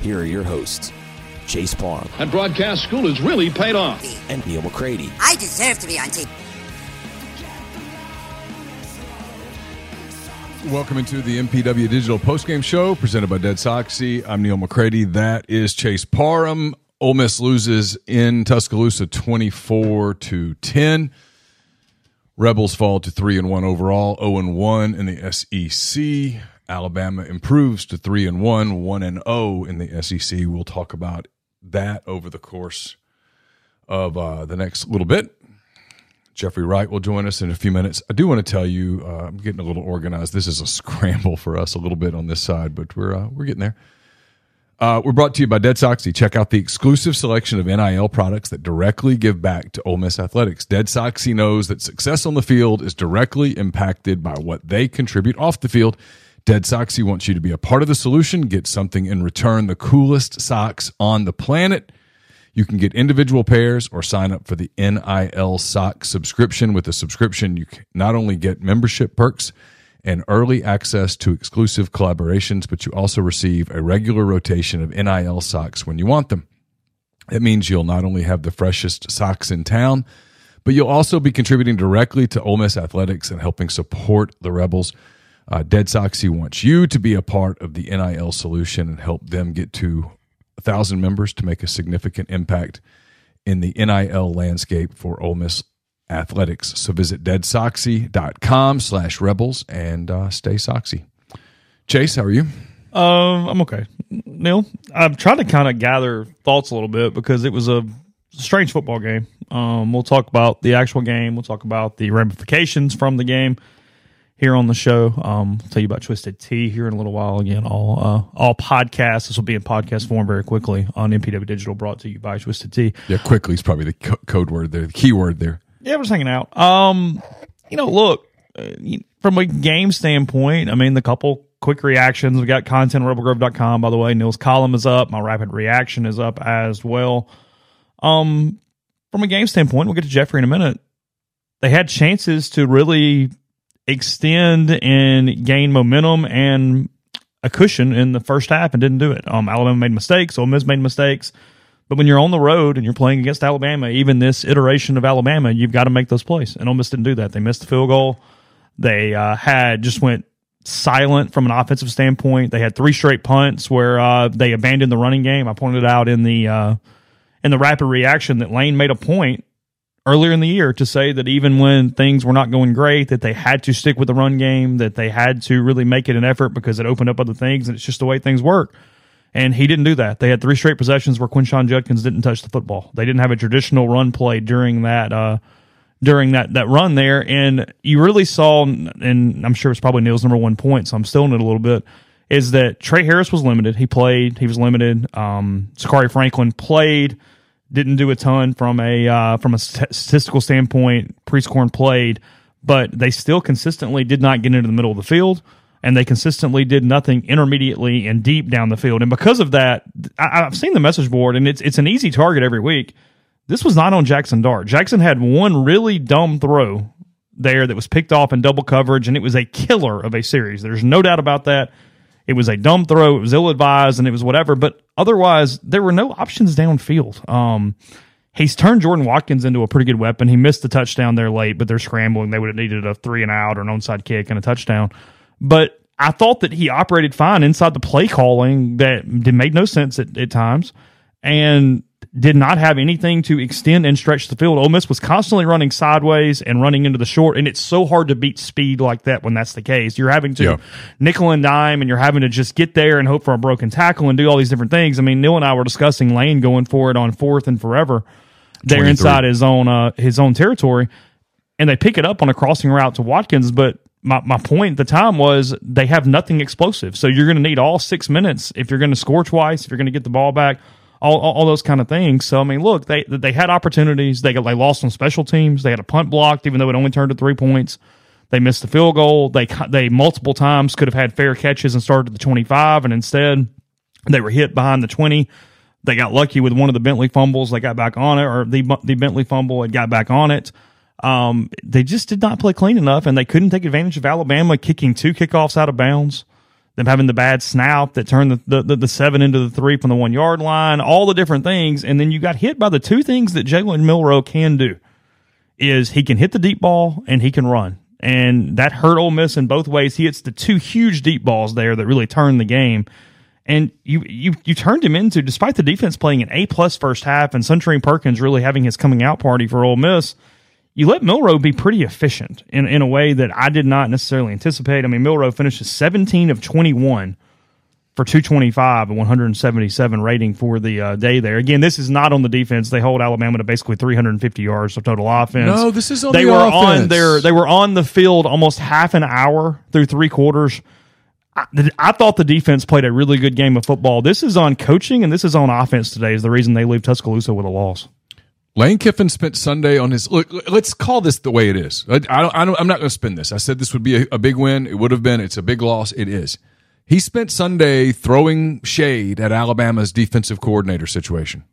here are your hosts, Chase Parham And broadcast school has really paid off. and Neal McCready. I deserve to be on TV. Welcome into the MPW Digital Postgame Show presented by Dead Soxy. I'm Neal McCready. That is Chase Parham. Ole Miss loses in Tuscaloosa 24 to 10. Rebels fall to 3 and 1 overall, 0 and 1 in the SEC. Alabama improves to 3 and 1, 1 and 0 in the SEC. We'll talk about that over the course of uh, the next little bit. Jeffrey Wright will join us in a few minutes. I do want to tell you, uh, I'm getting a little organized. This is a scramble for us a little bit on this side, but we're uh, we're getting there. Uh, we're brought to you by Dead Soxy. Check out the exclusive selection of NIL products that directly give back to Ole Miss athletics. Dead Soxy knows that success on the field is directly impacted by what they contribute off the field. Dead Soxy wants you to be a part of the solution. Get something in return. The coolest socks on the planet. You can get individual pairs or sign up for the NIL sock subscription. With a subscription, you not only get membership perks and early access to exclusive collaborations, but you also receive a regular rotation of NIL socks when you want them. It means you'll not only have the freshest socks in town, but you'll also be contributing directly to Ole Miss athletics and helping support the Rebels. Uh, Dead Soxy wants you to be a part of the NIL solution and help them get to a thousand members to make a significant impact in the NIL landscape for Ole Miss athletics. So visit deadsoxy.com slash rebels and uh, stay soxy. Chase, how are you? Um, I'm okay. Neal, I'm trying to kind of gather thoughts a little bit because it was a strange football game. Um, we'll talk about the actual game. We'll talk about the ramifications from the game here on the show. Um, I'll tell you about Twisted Tea here in a little while. Again, all uh, all podcasts. This will be in podcast form very quickly on MPW Digital, brought to you by Twisted Tea. Yeah, quickly is probably the co- code word there, the key word there. Yeah, we're just hanging out. Um, you know, look uh, from a game standpoint. I mean, the couple quick reactions. We got content on rebelgrove.com, by the way. Neil's column is up. My rapid reaction is up as well. Um, from a game standpoint, we'll get to Jeffrey in a minute. They had chances to really extend and gain momentum and a cushion in the first half and didn't do it. Um, Alabama made mistakes. Ole Miss made mistakes. But when you're on the road and you're playing against Alabama, even this iteration of Alabama, you've got to make those plays. And Ole Miss didn't do that. They missed the field goal. They uh, had just went silent from an offensive standpoint. They had three straight punts where uh, they abandoned the running game. I pointed out in the uh, in the rapid reaction that Lane made a point earlier in the year to say that even when things were not going great, that they had to stick with the run game, that they had to really make it an effort because it opened up other things, and it's just the way things work. And he didn't do that. They had three straight possessions where Quinshon Judkins didn't touch the football. They didn't have a traditional run play during that uh, during that that run there, and you really saw, and I'm sure it's probably Neal's number one point, so I'm still in it a little bit. Is that Tre Harris was limited? He played. He was limited. Um, Zakhari Franklin played. Didn't do a ton from a uh, from a statistical standpoint. Prieskorn played, but they still consistently did not get into the middle of the field and they consistently did nothing intermediately and deep down the field. And because of that, I, I've seen the message board, and it's it's an easy target every week. This was not on Jackson Dart. Jackson had one really dumb throw there that was picked off in double coverage, and it was a killer of a series. There's no doubt about that. It was a dumb throw. It was ill advised, and it was whatever. But otherwise, there were no options downfield. Um, he's turned Jordan Watkins into a pretty good weapon. He missed the touchdown there late, but they're scrambling. They would have needed a three and out or an onside kick and a touchdown. But I thought that he operated fine inside the play calling that made no sense at, at times and did not have anything to extend and stretch the field. Ole Miss was constantly running sideways and running into the short, and it's so hard to beat speed like that when that's the case. You're having to Yeah. nickel and dime, and you're having to just get there and hope for a broken tackle and do all these different things. I mean, Neal and I were discussing Lane going for it on fourth and forever there 23. inside his own uh, his own territory, and they pick it up on a crossing route to Watkins. But my, my point at the time was they have nothing explosive, so you're going to need all six minutes if you're going to score twice, if you're going to get the ball back, all, all all those kind of things. So I mean, look, they they had opportunities. They got they lost on special teams. They had a punt blocked, even though it only turned to three points. They missed the field goal. They they multiple times could have had fair catches and started at the 25, and instead they were hit behind the 20. They got lucky with one of the Bentley fumbles. They got back on it, or the the Bentley fumble and got back on it. Um, they just did not play clean enough, and they couldn't take advantage of Alabama kicking two kickoffs out of bounds. Them having the bad snap that turned the, the, the, the seven into the three from the one yard line, all the different things, and then you got hit by the two things that Jalen Milroe can do is he can hit the deep ball and he can run. And that hurt Ole Miss in both ways. He hits the two huge deep balls there that really turned the game. And you you you turned him into, despite the defense playing an A plus first half and Suntarine Perkins really having his coming out party for Ole Miss, you let Milroe be pretty efficient in, in a way that I did not necessarily anticipate. I mean, Milroe finishes 17 of 21 for 225 and 177 rating for the uh, day there. Again, this is not on the defense. They hold Alabama to basically 350 yards of total offense. No, this is on they the were offense. on their they were on the field almost half an hour through three quarters. I, I thought the defense played a really good game of football. This is on coaching and this is on offense today. Is the reason they leave Tuscaloosa with a loss. Lane Kiffin spent Sunday on his look. Let's call this the way it is. I, I don't, I I'm not going to spin this. I said this would be a, a big win. It would have been. It's a big loss. It is. He spent Sunday throwing shade at Alabama's defensive coordinator situation.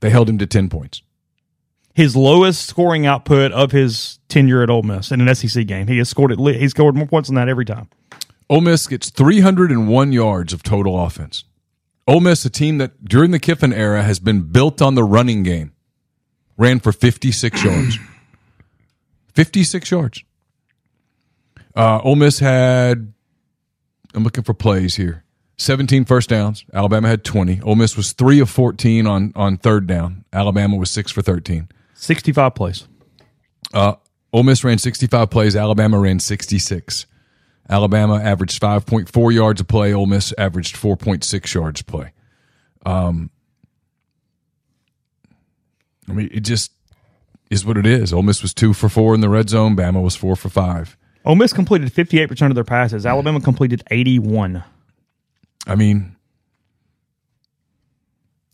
They held him to ten points. His lowest scoring output of his tenure at Ole Miss in an SEC game. He has scored at le- he scored more points than that every time. Ole Miss gets 301 yards of total offense. Ole Miss, a team that during the Kiffin era has been built on the running game, ran for 56 yards. 56 yards. Uh, Ole Miss had, I'm looking for plays here, 17 first downs. Alabama had 20. Ole Miss was 3 of 14 on, on third down. Alabama was 6 for 13. 65 plays. Uh, Ole Miss ran 65 plays. Alabama ran 66. Alabama averaged 5.4 yards a play. Ole Miss averaged 4.6 yards a play. Um, I mean, it just is what it is. Ole Miss was two for four in the red zone. Bama was four for five. Ole Miss completed 58% of their passes. Alabama completed 81. I mean,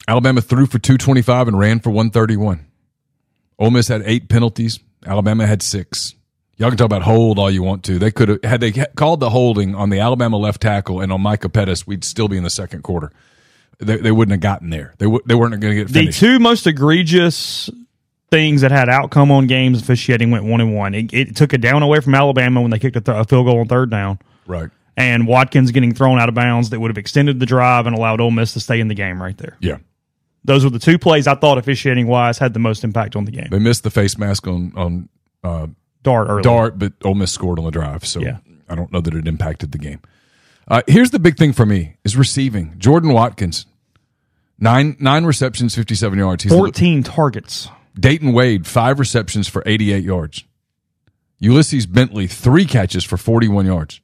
Alabama threw for 225 and ran for 131. Ole Miss had eight penalties. Alabama had six. Y'all can talk about hold all you want to. They could have had they called the holding on the Alabama left tackle and on Micah Pettus, we'd still be in the second quarter. They, they wouldn't have gotten there. They w- they weren't going to get finished. The two most egregious things that had outcome on games officiating went one and one. It, it took a down away from Alabama when they kicked a, th- a field goal on third down, right. and Watkins getting thrown out of bounds that would have extended the drive and allowed Ole Miss to stay in the game right there. Yeah. Those were the two plays I thought officiating wise had the most impact on the game. They missed the face mask on on uh, Dart early. Dart, but Ole Miss scored on the drive, so Yeah. I don't know that it impacted the game. Uh, here's the big thing for me is receiving. Jordan Watkins, nine nine receptions, fifty seven yards. He's 14 targets. Dayton Wade, five receptions for eighty eight yards. Ulysses Bentley, three catches for forty one yards.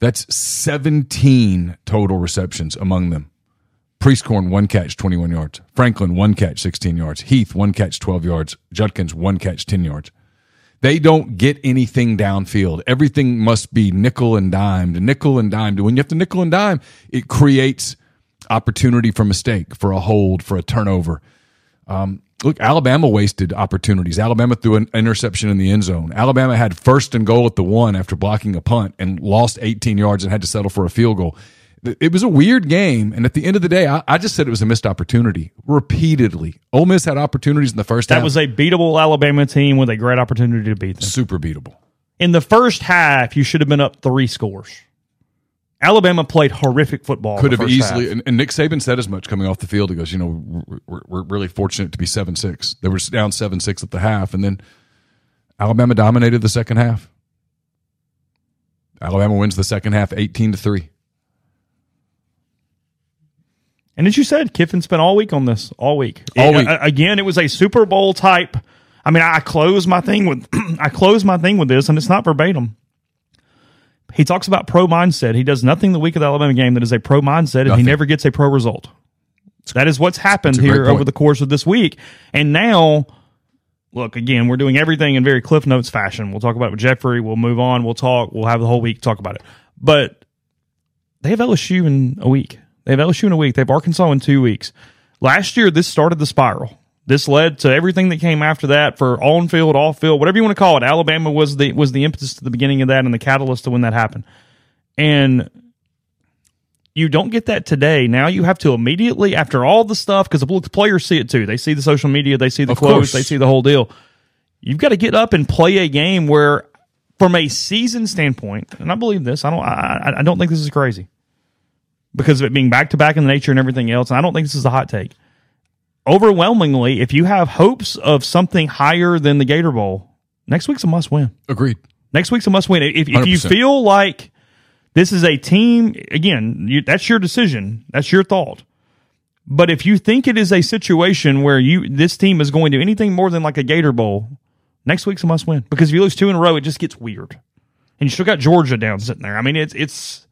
That's seventeen total receptions among them. Prieskorn, one catch, 21 yards. Franklin, one catch, 16 yards. Heath, one catch, 12 yards. Judkins, one catch, 10 yards. They don't get anything downfield. Everything must be nickel and dimed, nickel and dimed. When you have to nickel and dime, it creates opportunity for mistake, for a hold, for a turnover. Um, look, Alabama wasted opportunities. Alabama threw an interception in the end zone. Alabama had first and goal at the one after blocking a punt and lost 18 yards and had to settle for a field goal. It was a weird game, and at the end of the day, I, I just said it was a missed opportunity repeatedly. Ole Miss had opportunities in the first That half. That was a beatable Alabama team with a great opportunity to beat them. super beatable. In the first half, you should have been up three scores. Alabama played horrific football. Could have easily, and, and Nick Saban said as much coming off the field. He goes, you know, we're, we're really fortunate to be seven six. They were down seven six at the half, and then Alabama dominated the second half. Alabama wins the second half, eighteen to three. And as you said, Kiffin spent all week on this, all week. All It- uh, week. again, it was a Super Bowl type. I mean, I close my thing with I close my thing with this, and it's not verbatim. He talks about pro mindset. He does nothing the week of the Alabama game that is a pro mindset, and Nothing. he never gets a pro result. That is what's happened here over the course of this week. And now, look, again, we're doing everything in very Cliff Notes fashion. We'll talk about it with Jeffrey. We'll move on. We'll talk. We'll have the whole week talk about it. But they have LSU in a week. They have LSU in a week. They have Arkansas in two weeks. Last year, this started the spiral. This led to everything that came after that for on field, off field, whatever you want to call it. Alabama was the was the impetus to the beginning of that and the catalyst to when that happened. And you don't get that today. Now you have to immediately, after all the stuff, because the players see it too. They see the social media, they see the Of quotes, course. they see the whole deal. You've got to get up and play a game where, from a season standpoint, and I believe this. I don't. I, I don't think this is crazy because of it being back to back in the nature and everything else. And I don't think this is a hot take. Overwhelmingly, if you have hopes of something higher than the Gator Bowl, next week's a must win. Agreed. Next week's a must win. If, if you 100%. feel like this is a team, again, you, that's your decision. That's your thought. But if you think it is a situation where you this team is going to anything more than like a Gator Bowl, next week's a must win. Because if you lose two in a row, it just gets weird. And you still got Georgia down sitting there. I mean, it's it's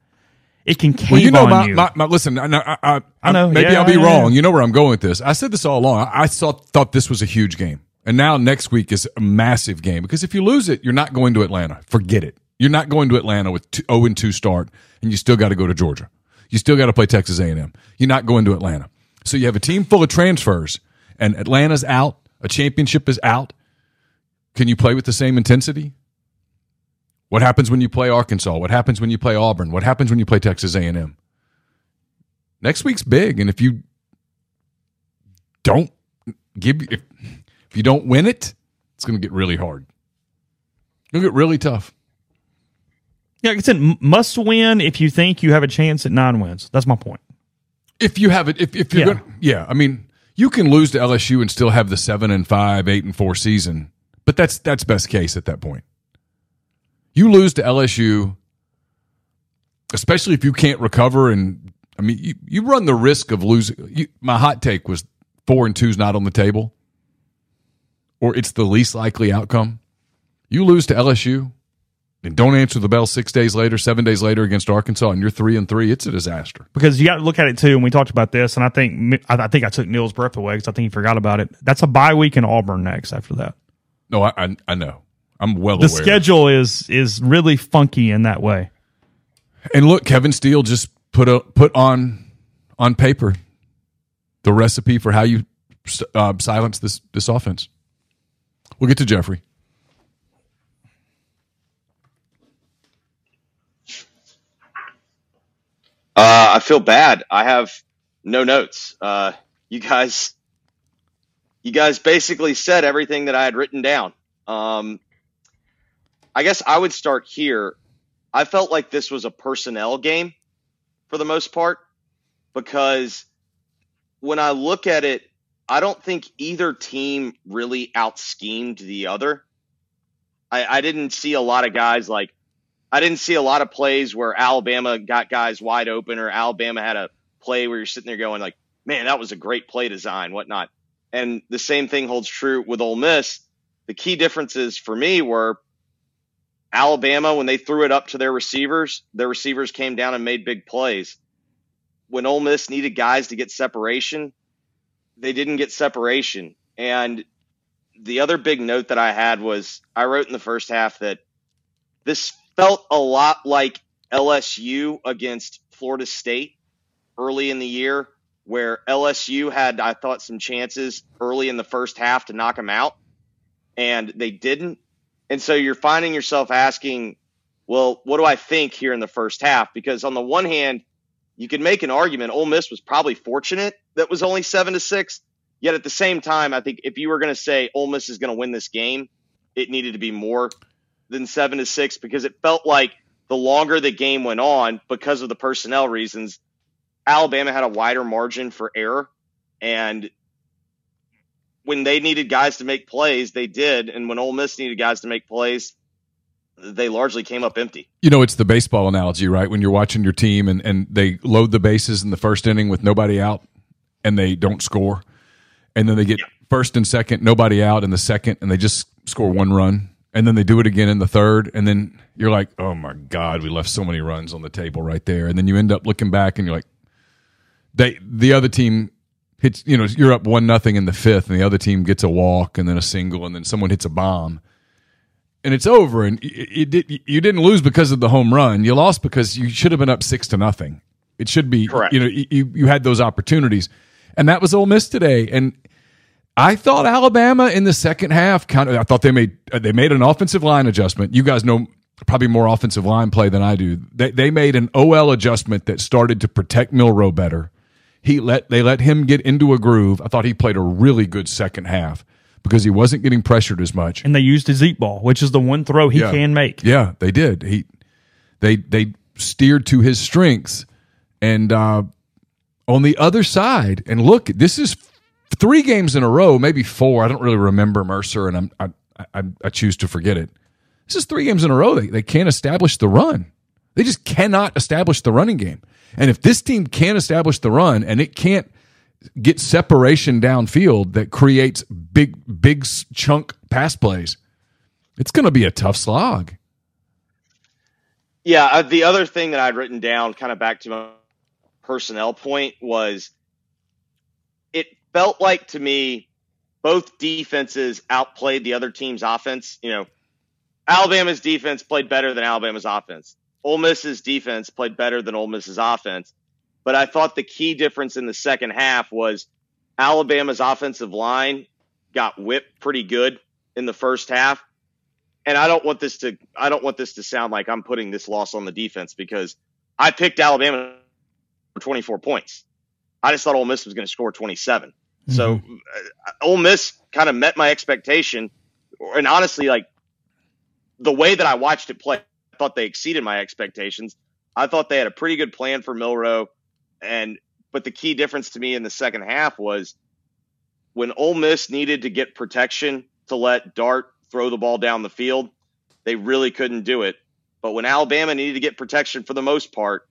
it can cave Well, you know, on my, you. My, my, listen, I, I, I, I know, Maybe yeah, I'll be yeah, wrong. yeah. You know where I'm going with this. I said this all along. I, thought thought this was a huge game, and now next week is a massive game because if you lose it, you're not going to Atlanta. Forget it. You're not going to Atlanta with 0 and 2 start, and you still got to go to Georgia. You still got to play Texas A&M. You're not going to Atlanta. So you have a team full of transfers, and Atlanta's out. A championship is out. Can you play with the same intensity? What happens when you play Arkansas? What happens when you play Auburn? What happens when you play Texas A&M? Next week's big, and if you don't give if, if you don't win it, it's going to get really hard. It'll get really tough. yeah, like I said, must win if you think you have a chance at nine wins. That's my point. If you have it, if, if you're Yeah. going, yeah, I mean, you can lose to LSU and still have the seven and five, eight and four season, but that's that's best case at that point. You lose to LSU, especially if you can't recover, and I mean, you, you run the risk of losing. You, my hot take was four and two's not on the table, or it's the least likely outcome. You lose to LSU and don't answer the bell six days later, seven days later against Arkansas, and you're three and three. It's a disaster. because you got to look at it too. And we talked about this, and I think I I think I took Neal's breath away because I think he forgot about it. That's a bye week in Auburn next after that. No, I I, I know. I'm well aware. The aware. schedule is is really funky in that way. And look, Kevin Steele just put a put on on paper the recipe for how you uh, silence this this offense. We'll get to Jeffrey. Uh, I feel bad. I have no notes. Uh, you guys, you guys basically said everything that I had written down. Um, I guess I would start here. I felt like this was a personnel game for the most part because when I look at it, I don't think either team really out schemed the other. I, I didn't see a lot of guys like I didn't see a lot of plays where Alabama got guys wide open or Alabama had a play where you're sitting there going like, man, that was a great play design, whatnot. And the same thing holds true with Ole Miss. The key differences for me were Alabama, when they threw it up to their receivers, their receivers came down and made big plays. When Ole Miss needed guys to get separation, they didn't get separation. And the other big note that I had was I wrote in the first half that this felt a lot like LSU against Florida State early in the year, where LSU had, I thought, some chances early in the first half to knock them out, and they didn't. And so you're finding yourself asking, well, what do I think here in the first half? Because on the one hand, you can make an argument Ole Miss was probably fortunate that was only seven to six. Yet at the same time, I think if you were going to say Ole Miss is going to win this game, it needed to be more than seven to six because it felt like the longer the game went on, because of the personnel reasons, Alabama had a wider margin for error. And when they needed guys to make plays, they did. And when Ole Miss needed guys to make plays, they largely came up empty. You know, it's the baseball analogy, right? When you're watching your team and, and they load the bases in the first inning with nobody out and they don't score. And then they get yeah. first and second, nobody out in the second, and they just score one run. And then they do it again in the third. And then you're like, oh my God, we left so many runs on the table right there. And then you end up looking back and you're like, they the other team hits you know, you're up one nothing in the fifth, and the other team gets a walk and then a single, and then someone hits a bomb and it's over. And it, it, you didn't lose because of the home run. You lost because you should have been up six to nothing. It should be correct. You know, you you had those opportunities, and that was Ole Miss today. And I thought Alabama in the second half kind of. I thought they made uh, they made an offensive line adjustment. You guys know probably more offensive line play than I do. They they made an OL adjustment that started to protect Milroe better. He let they let him get into a groove. I thought he played a really good second half because he wasn't getting pressured as much. And they used his deep ball, which is the one throw he yeah. can make. Yeah, they did. He they they steered to his strengths. And uh, on the other side, and look, this is three games in a row, maybe four. I don't really remember Mercer, and I'm, I, I, I choose to forget it. This is three games in a row. They, they can't establish the run. They just cannot establish the running game. And if this team can't establish the run and it can't get separation downfield that creates big, big chunk pass plays, it's going to be a tough slog. Yeah. Uh, the other thing that I'd written down, kind of back to my personnel point, was it felt like to me both defenses outplayed the other team's offense. You know, Alabama's defense played better than Alabama's offense. Ole Miss's defense played better than Ole Miss's offense. But I thought the key difference in the second half was Alabama's offensive line got whipped pretty good in the first half. And I don't want this to I don't want this to sound like I'm putting this loss on the defense because I picked Alabama for 24 points. I just thought Ole Miss was going to score 27. Mm-hmm. So uh, Ole Miss kind of met my expectation, and honestly, like the way that I watched it play, thought they exceeded my expectations. I thought they had a pretty good plan for Milroe, And but the key difference to me in the second half was when Ole Miss needed to get protection to let Dart throw the ball down the field, they really couldn't do it. But when Alabama needed to get protection for the most part,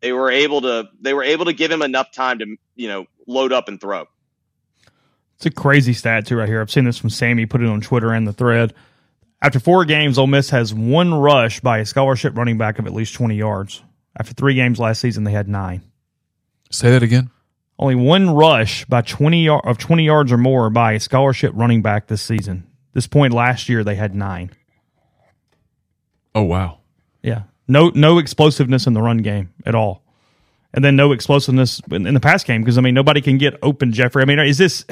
they were able to they were able to give him enough time to you know load up and throw. It's a crazy stat too right here. I've seen this from Sammy put it on Twitter and the thread. After four games, Ole Miss has one rush by a scholarship running back of at least 20 yards. After three games last season, they had nine. Say that again. Only one rush by 20 of 20 yards or more by a scholarship running back this season. This point last year, they had nine. Oh wow! Yeah, no no explosiveness in the run game at all, and then no explosiveness in, in the pass game because I mean nobody can get open. Jeffrey, I mean, is this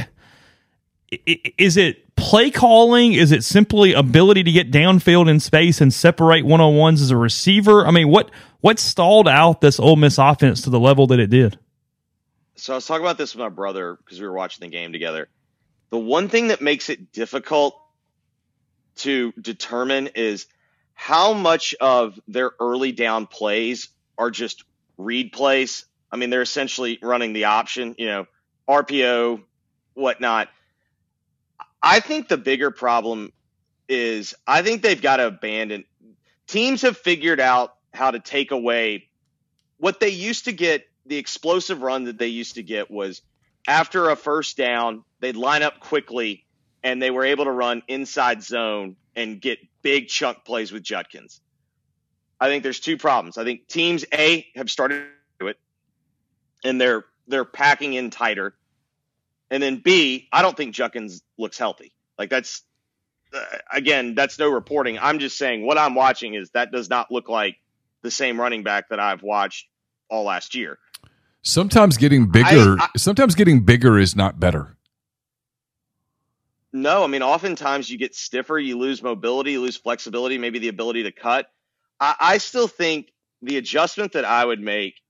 is it play calling? Is it simply ability to get downfield in space and separate one on ones as a receiver? I mean, what what stalled out this Ole Miss offense to the level that it did? So I was talking about this with my brother because we were watching the game together. The one thing that makes it difficult to determine is how much of their early down plays are just read plays. I mean, they're essentially running the option, you know, RPO, whatnot I think the bigger problem is I think they've got to abandon. Teams have figured out how to take away what they used to get. The explosive run that they used to get was after a first down, they'd line up quickly and they were able to run inside zone and get big chunk plays with Judkins. I think there's two problems. I think teams A have started to do it and they're they're packing in tighter. And then B, I don't think Judkins looks healthy. Like that's uh, again, that's no reporting. I'm just saying what I'm watching is that does not look like the same running back that I've watched all last year. Sometimes getting bigger, I, I, sometimes getting bigger is not better. No, I mean, oftentimes you get stiffer, you lose mobility, you lose flexibility, maybe the ability to cut. I, I still think the adjustment that I would make,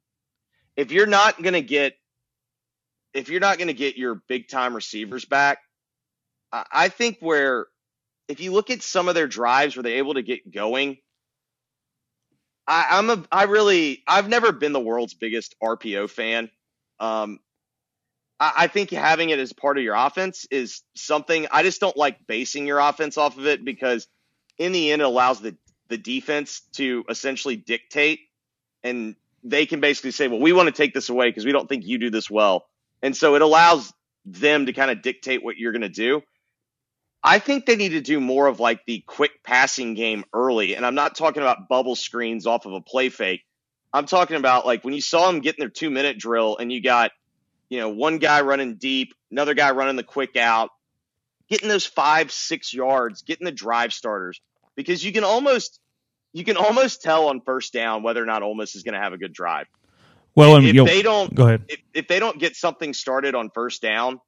if you're not going to get if you're not going to get your big time receivers back, I think where if you look at some of their drives where they're able to get going, I, I'm a I really I've never been the world's biggest RPO fan. Um, I, I think having it as part of your offense is something I just don't like basing your offense off of it because in the end it allows the the defense to essentially dictate and they can basically say, well, we want to take this away because we don't think you do this well. And so it allows them to kind of dictate what you're going to do. I think they need to do more of like the quick passing game early. And I'm not talking about bubble screens off of a play fake. I'm talking about like when you saw them getting their two minute drill and you got, you know, one guy running deep, another guy running the quick out, getting those five, six yards, getting the drive starters because you can almost you can almost tell on first down whether or not Ole Miss is going to have a good drive. Well, and, if they don't go ahead. If, if they don't get something started on first down,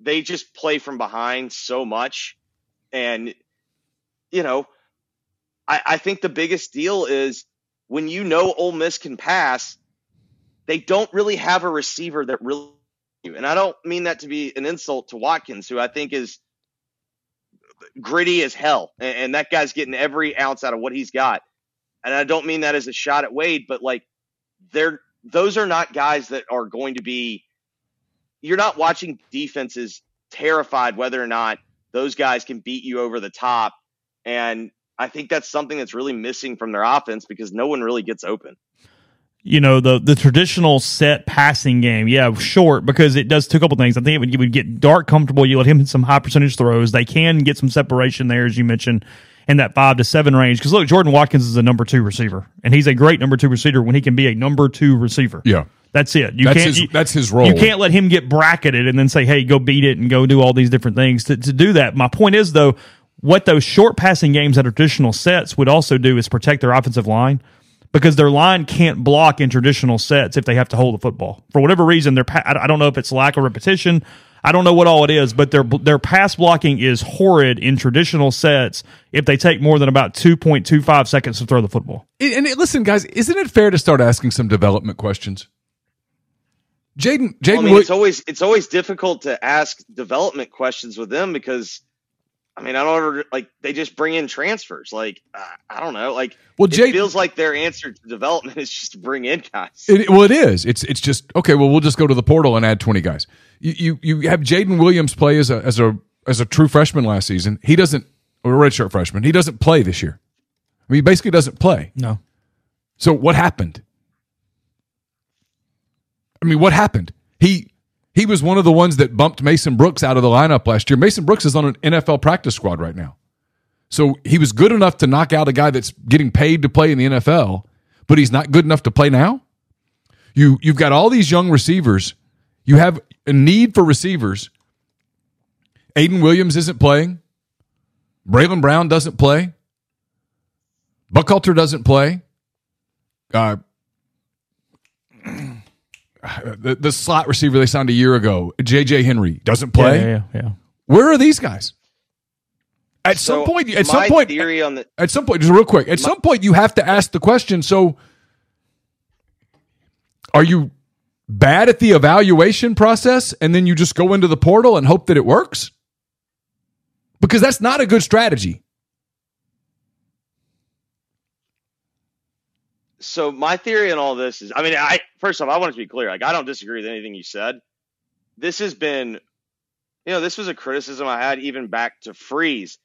they just play from behind so much, and you know, I, I think the biggest deal is when you know Ole Miss can pass, they don't really have a receiver that really. And I don't mean that to be an insult to Watkins, who I think is gritty as hell, and, and that guy's getting every ounce out of what he's got. And I don't mean that as a shot at Wade, but like they're those are not guys that are going to be. You're not watching defenses terrified whether or not those guys can beat you over the top, and I think that's something that's really missing from their offense because no one really gets open you know the the traditional set passing game. Yeah, short because it does two couple things. I think it would, you would get Dart comfortable. You let him hit some high percentage throws. They can get some separation there, as you mentioned, in that five to seven range. Because look, Jordan Watkins is a number two receiver, and he's a great number two receiver when he can be a number two receiver. Yeah. That's it. You That's can't. his- you, that's his role. You can't let him get bracketed and then say, "Hey, go beat it and go do all these different things." To, to do that, my point is though, what those short passing games at traditional sets would also do is protect their offensive line because their line can't block in traditional sets if they have to hold the football for whatever reason. I I don't know if it's lack of repetition. I don't know what all it is, but their their pass blocking is horrid in traditional sets if they take more than about two point two five seconds to throw the football. And, and listen, guys, isn't it fair to start asking some development questions? Jaden, Jaden, Well, I mean, it's always it's always difficult to ask development questions with them because, I mean, I don't ever like they just bring in transfers. Like uh, I don't know, like Well, it Jay- feels like their answer to development is just to bring in guys. It, well, it is. It's it's just okay. Well, we'll just go to the portal and add twenty guys. You you, you have Jaden Williams play as a as a as a true freshman last season. He doesn't or a redshirt freshman. He doesn't play this year. I mean, he basically doesn't play. No, So what happened? I mean, what happened? He he was one of the ones that bumped Mason Brooks out of the lineup last year. Mason Brooks is on an NFL practice squad right now. So he was good enough to knock out a guy that's getting paid to play in the NFL, but he's not good enough to play now. You you've got all these young receivers. You have a need for receivers. Aiden Williams isn't playing. Braylon Brown doesn't play. Buckhalter doesn't play. Uh, the, the slot receiver they signed a year ago, JJ Henry, doesn't play. Yeah, yeah, yeah. Where are these guys? At some point, at my some point, theory on the at some point, just real quick, at some point, you have to ask the question. So, are you bad at the evaluation process, and then you just go into the portal and hope that it works? Because that's not a good strategy. So my theory on all this is I mean, I first off, I want to be clear. Like I don't disagree with anything you said. This has been you know, this was a criticism I had even back to Freeze.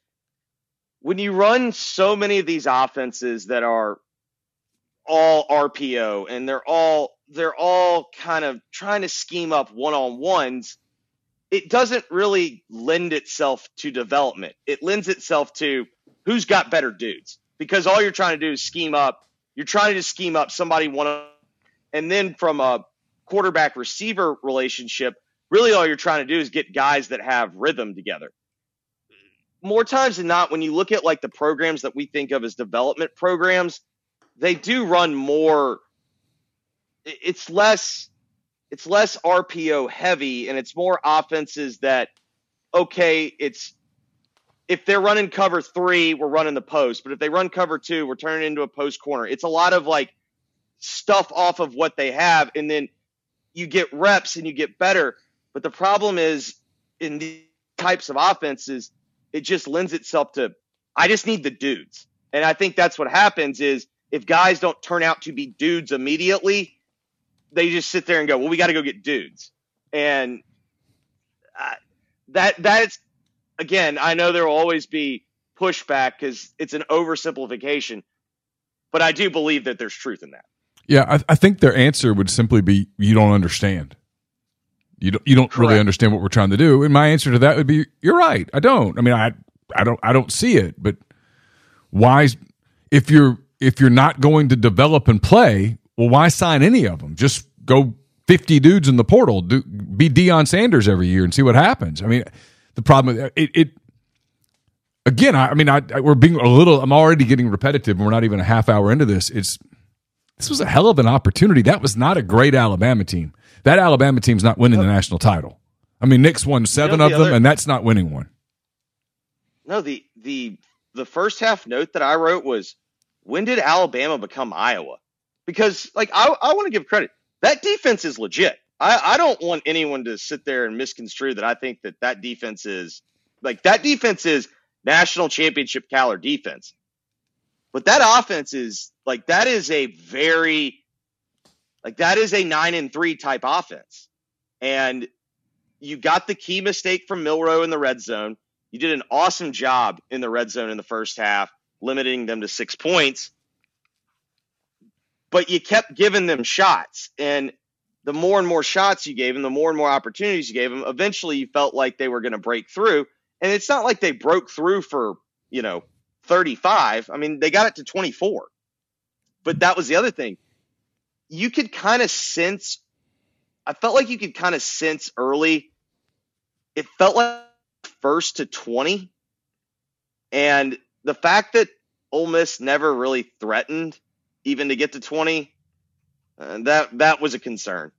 When you run so many of these offenses that are all RPO and they're all they're all kind of trying to scheme up one-on-ones, it doesn't really lend itself to development. It lends itself to who's got better dudes. Because all you're trying to do is scheme up you're trying to scheme up somebody one, and then from a quarterback receiver relationship, really all you're trying to do is get guys that have rhythm together. More times than not, when you look at like the programs that we think of as development programs, they do run more. It's less, it's less RPO heavy, and it's more offenses that, okay, it's if they're running cover three, we're running the post. But if they run cover two, we're turning into a post corner. It's a lot of like stuff off of what they have, and then you get reps and you get better. But the problem is in these types of offenses, it just lends itself to I just need the dudes. And I think that's what happens is if guys don't turn out to be dudes immediately, they just sit there and go, "Well, we got to go get dudes." And uh, that that's again, I know there will always be pushback because it's an oversimplification, but I do believe that there's truth in that. Yeah, I, I think their answer would simply be, "You don't understand." You don't you don't really understand what we're trying to do. And my answer to that would be, "You're right. I don't. I mean, I I don't I don't see it. But why? If you're if you're not going to develop and play, well, why sign any of them? Just go fifty dudes in the portal. Do, be Deion Sanders every year and see what happens. I mean, the problem it, it again. I, I mean, I, I we're being a little. I'm already getting repetitive, and we're not even a half hour into this. It's this was a hell of an opportunity. That was not a great Alabama team. That Alabama team's not winning the national title. I mean, Nick's won seven the of them, other- and that's not winning one. No, the the the first half note that I wrote was when did Alabama become Iowa? Because like I I want to give credit. That defense is legit. I I don't want anyone to sit there and misconstrue that I think that that defense is like that defense is national championship caliber defense. But that offense is like that is a very like that is a 9 and 3 type offense. And you got the key mistake from Milroe in the red zone. You did an awesome job in the red zone in the first half, limiting them to six points. But you kept giving them shots. And the more and more shots you gave them, the more and more opportunities you gave them, eventually you felt like they were going to break through. And it's not like they broke through for, you know, 35. I mean, they got it to 24. But that was the other thing. You could kind of sense, I felt like you could kind of sense early, it felt like first to 20. And the fact that Ole Miss never really threatened even to get to 20, uh, that that was a concern.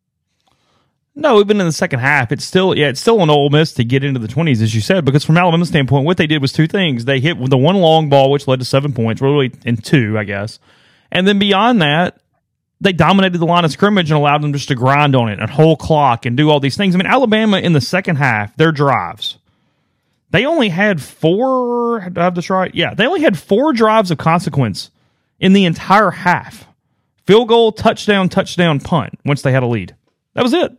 No, even in the second half, it's still yeah, it's still an Ole Miss to get into the twenties, as you said, because from Alabama's standpoint, what they did was two things. They hit the one long ball, which led to seven points, really in two, I guess, and then beyond that, they dominated the line of scrimmage and allowed them just to grind on it and whole clock and do all these things. I mean, Alabama in the second half, their drives, they only had four. Do I have this right? Yeah, they only had four drives of consequence in the entire half. Field goal, touchdown, touchdown, punt. Once they had a lead, that was it.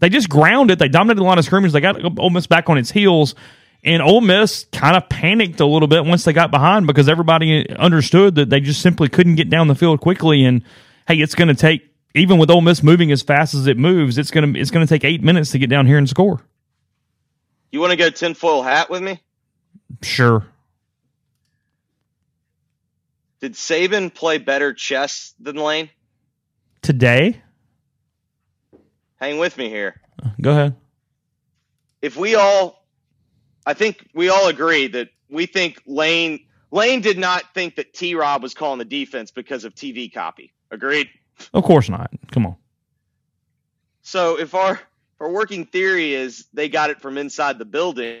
They just grounded. They dominated the line of scrimmage. They got Ole Miss back on its heels, and Ole Miss kind of panicked a little bit once they got behind because everybody understood that they just simply couldn't get down the field quickly. And hey, it's going to take even with Ole Miss moving as fast as it moves, it's going to it's going to take eight minutes to get down here and score. You want to go tinfoil hat with me? Sure. Did Saban play better chess than Lane? Today, Hang with me here. go ahead. If we all, I think we all agree that we think Lane Lane did not think that T Rob was calling the defense because of TV copy. Agreed. Of course not. Come on. So if our if our working theory is they got it from inside the building,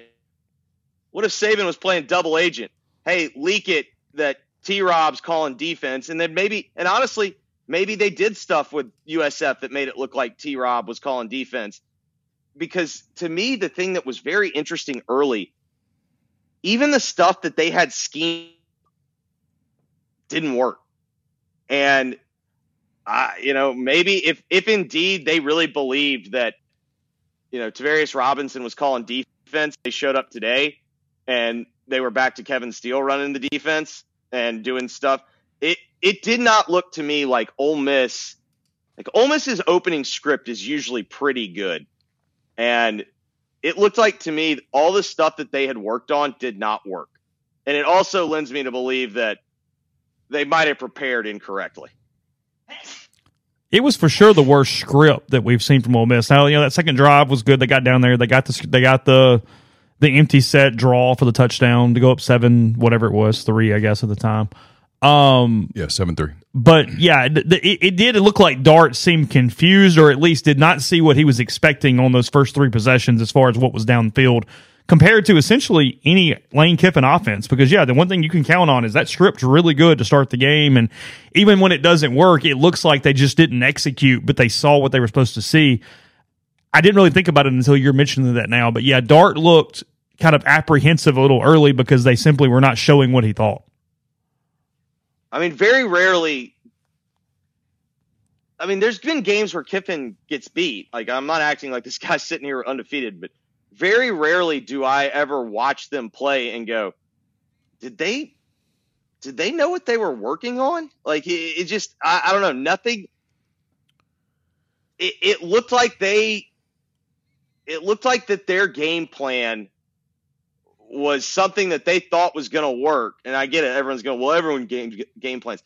what if Saban was playing double agent? Hey, leak it that T Rob's calling defense, and then maybe and honestly, maybe they did stuff with USF that made it look like T Rob was calling defense. Because to me, the thing that was very interesting early, even the stuff that they had scheme didn't work. And uh, you know, maybe if if indeed they really believed that, you know, Travaris Robinson was calling defense, they showed up today and they were back to Kevin Steele running the defense and doing stuff. It did not look to me like Ole Miss, like Ole Miss's opening script is usually pretty good, and it looked like to me all the stuff that they had worked on did not work, and it also lends me to believe that they might have prepared incorrectly. It was for sure the worst script that we've seen from Ole Miss. Now, you know that second drive was good. They got down there. They got the they got the the empty set draw for the touchdown to go up seven, whatever it was, three, I guess at the time. Um, Yeah, seven three. but yeah, it, it, it did look like Dart seemed confused, or at least did not see what he was expecting on those first three possessions as far as what was downfield compared to essentially any Lane Kiffin offense. Because yeah, the one thing you can count on is that script's really good to start the game, and even when it doesn't work, it looks like they just didn't execute, but they saw what they were supposed to see. I didn't really think about it until you're mentioning that now, but yeah, Dart looked kind of apprehensive a little early because they simply were not showing what he thought. I mean, very rarely. I mean, there's been games where Kiffin gets beat. Like, I'm not acting like this guy's sitting here undefeated, but very rarely do I ever watch them play and go, did they, did they know what they were working on? Like, it, it just, I, I don't know, nothing. It, it looked like they, it looked like that their game plan was something that they thought was going to work. And I get it. Everyone's going, well, everyone game, game plans.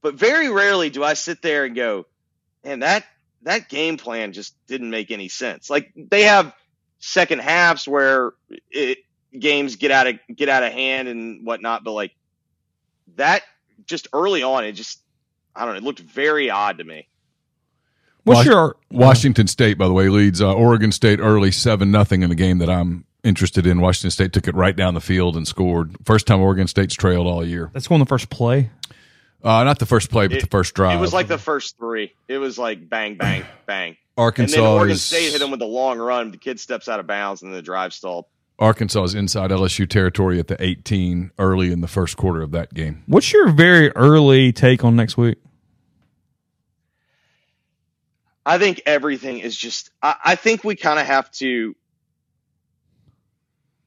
But very rarely do I sit there and go, and that, that game plan just didn't make any sense. Like they have second halves where it, games get out of, get out of hand and whatnot. But like that just early on, it just, I don't know, it looked very odd to me. What's your Washington State, by the way, leads uh, Oregon State early seven nothing in the game that I'm interested in. Washington State took it right down the field and scored. First time Oregon State's trailed all year. That's going the first play. Uh, not the first play, but It- the first drive. It was like the first three. It was like bang, bang, bang. Arkansas and then Oregon is State hit him with a long run. The kid steps out of bounds and the drive stalled. Arkansas is inside LSU territory at the 18 early in the first quarter of that game. What's your very early take on next week? I think everything is just. I, I think we kind of have to.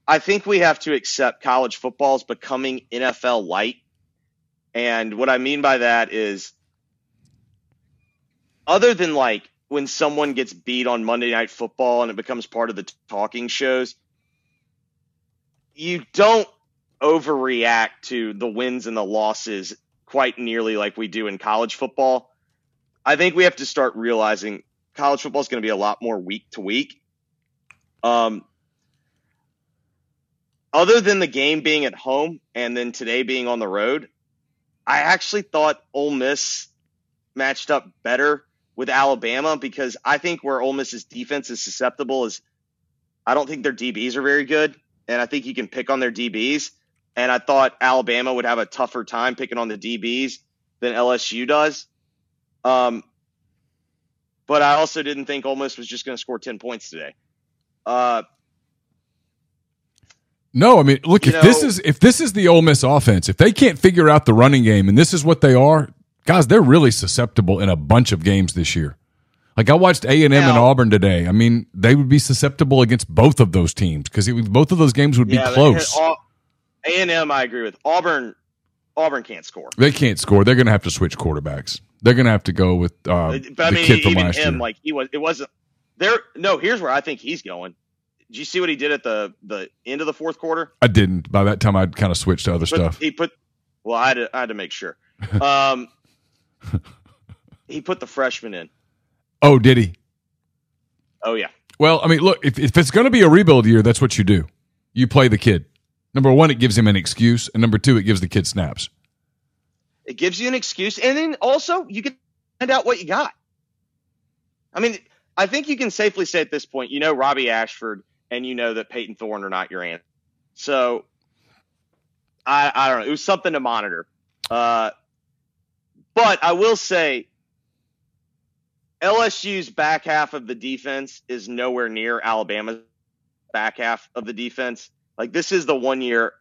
I think we have to accept college football is becoming NFL light, and what I mean by that is, other than like when someone gets beat on Monday Night Football and it becomes part of the talking shows, you don't overreact to the wins and the losses quite nearly like we do in college football. I think we have to start realizing college football is going to be a lot more week to week. Um, other than the game being at home and then today being on the road, I actually thought Ole Miss matched up better with Alabama because I think where Ole Miss's defense is susceptible is I don't think their DBs are very good, and I think you can pick on their DBs. And I thought Alabama would have a tougher time picking on the DBs than LSU does. Um, but I also didn't think Ole Miss was just going to score ten points today. Uh, No, I mean, look, You if this is if this is the Ole Miss offense, if they can't figure out the running game and this is what they are, guys, they're really susceptible in a bunch of games this year. Like I watched A and M and Auburn today. I mean, they would be susceptible against both of those teams because both of those games would be close. A and M, I agree with Auburn. Auburn can't score. They can't score. They're going to have to switch quarterbacks. They're going to have to go with uh, but I the mean, kid from even last him, year. like he was, it wasn't there. No, here's where I think he's going. Did you see what he did at the the end of the fourth quarter? I didn't. By that time, I'd kind of switched to other Put- stuff. He put. Well, I had to, I had to make sure. Um, he put the freshman in. Oh, did he? Oh yeah, Well, I mean, look, if, if it's going to be a rebuild year, that's what you do. You play the kid. Number one, it gives him an excuse, and number two, it gives the kid snaps. it gives you an excuse, and then also you can find out what you got. I mean, I think you can safely say at this point, you know Robbie Ashford, and you know that Peyton Thorne are not your answer. So, I I don't know. It was something to monitor. Uh, but I will say, LSU's back half of the defense is nowhere near Alabama's back half of the defense. Like this is the one year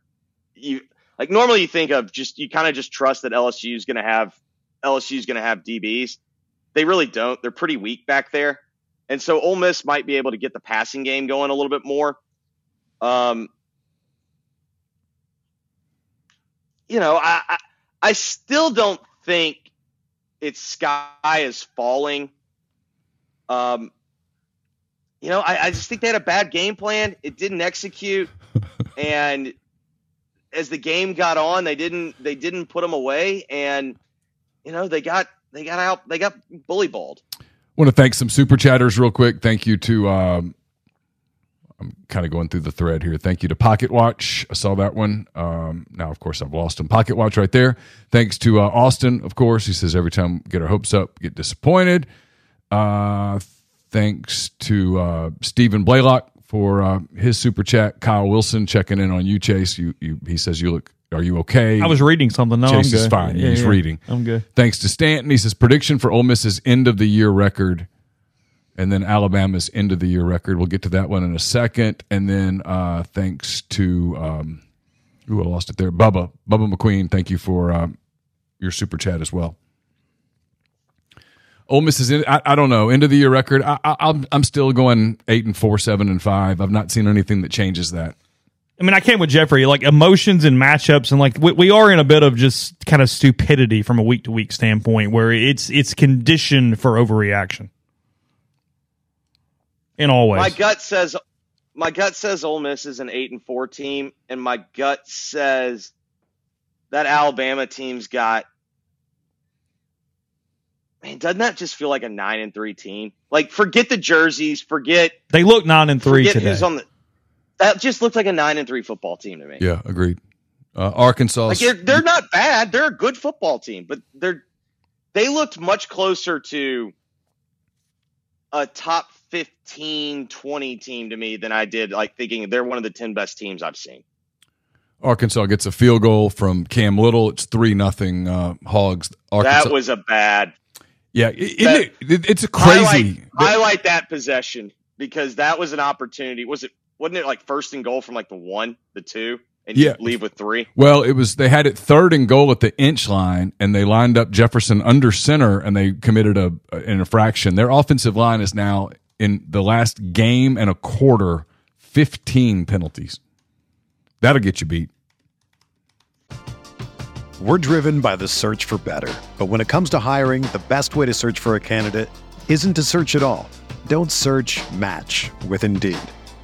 you like normally you think of just you kind of just trust that LSU is going to have LSU is going to have DBs. They really don't. They're pretty weak back there, and so Ole Miss might be able to get the passing game going a little bit more. Um, you know, I I, I still don't think it's sky is falling. Um, you know, I, I just think they had a bad game plan. It didn't execute, and as the game got on, they didn't they didn't put them away, and you know they got they got out they got bully balled. Want to thank some super chatters real quick. Thank you to um, I'm kind of going through the thread here. Thank you to Pocket Watch. I saw that one. Um, now, of course, I've lost him. Pocket Watch right there. Thanks to uh, Austin, of course. He says every time get our hopes up, get disappointed. Uh, thanks to uh, Stephen Blaylock for uh, his super chat. Kyle Wilson checking in on you, Chase. You, you, he says you look. Are you okay? I was reading something. No, Chase I'm is fine. Yeah, He's yeah. reading. I'm good. Thanks to Stanton. He says prediction for Ole Miss's end of the year record. and then Alabama's end of the year record. We'll get to that one in a second. And then uh, thanks to um, ooh, I lost it there, Bubba Bubba McQueen. Thank you for um, your super chat as well. Ole Miss is in. I, I don't know end of the year record. I, I, I'm I'm still going eight and four, seven and five. I've not seen anything that changes that. I mean, I came with Jeffrey. Like emotions and matchups, and like we, we are in a bit of just kind of stupidity from a week to week standpoint, where it's it's conditioned for overreaction in all ways. My gut says my gut says Ole Miss is an eight and four team, and my gut says that Alabama team's got. Man, doesn't that just feel like a nine and three team? Like, forget the jerseys, forget they look nine and three today. who's on the. That just looks like a nine and three football team to me. Yeah, agreed. Uh, Arkansas. Like they're, they're not bad. They're a good football team, but they're they looked much closer to a top 15, 20 team to me than I did like thinking they're one of the 10 best teams I've seen. Arkansas gets a field goal from Cam Little. It's three nothing uh, Hogs. Arkansas, That was a bad yeah. It- it's a crazy. highlight, highlight that possession because that was an opportunity. Was it wasn't it like first and goal from like the one, the two, and Yeah. you leave with three? Well, it was they had it third and goal at the inch line, and they lined up Jefferson under center, and they committed a an infraction. Their offensive line is now in the last game and a quarter, fifteen penalties. That'll get you beat. We're driven by the search for better. But when it comes to hiring, the best way to search for a candidate isn't to search at all. Don't search match with Indeed.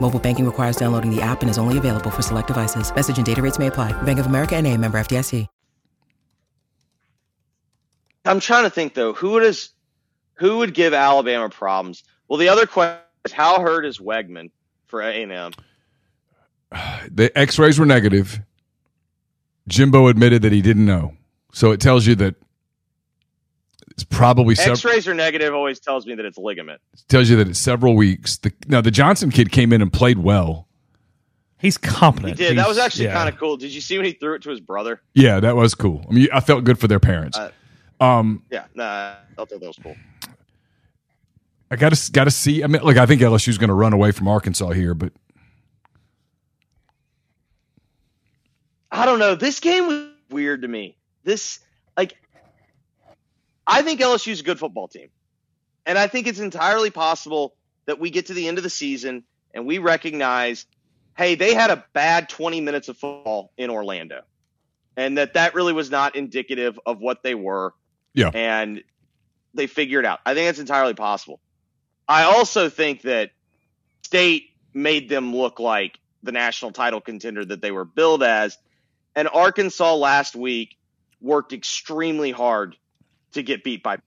Mobile banking requires downloading the app and is only available for select devices. Message and data rates may apply. Bank of America and a member FDIC. I'm trying to think though, who would is who would give Alabama problems? Well, the other question is how hurt is Weigman for A&M? The X-rays were negative. Jimbo admitted that he didn't know, so it tells you that it's probably sev- X-rays are negative always tells me that it's ligament. tells you that it's several weeks. The, now the Johnson kid came in and played well. He's competent. He competent. did. That was actually yeah. kind of cool. Did you see when he threw it to his brother? Yeah, that was cool. I mean, I felt good for their parents. Uh, Um, Yeah, nah, I thought that was cool. I got to got to see. I mean, like I think LSU's going to run away from Arkansas here, but I don't know. This game was weird to me. This like I think LSU's a good football team. And I think it's entirely possible that we get to the end of the season and we recognize, hey, they had a bad 20 minutes of football in Orlando. And that that really was not indicative of what they were. Yeah. And they figured out. I think that's entirely possible. I also think that State made them look like the national title contender that they were billed as. And Arkansas last week worked extremely hard to get beat by.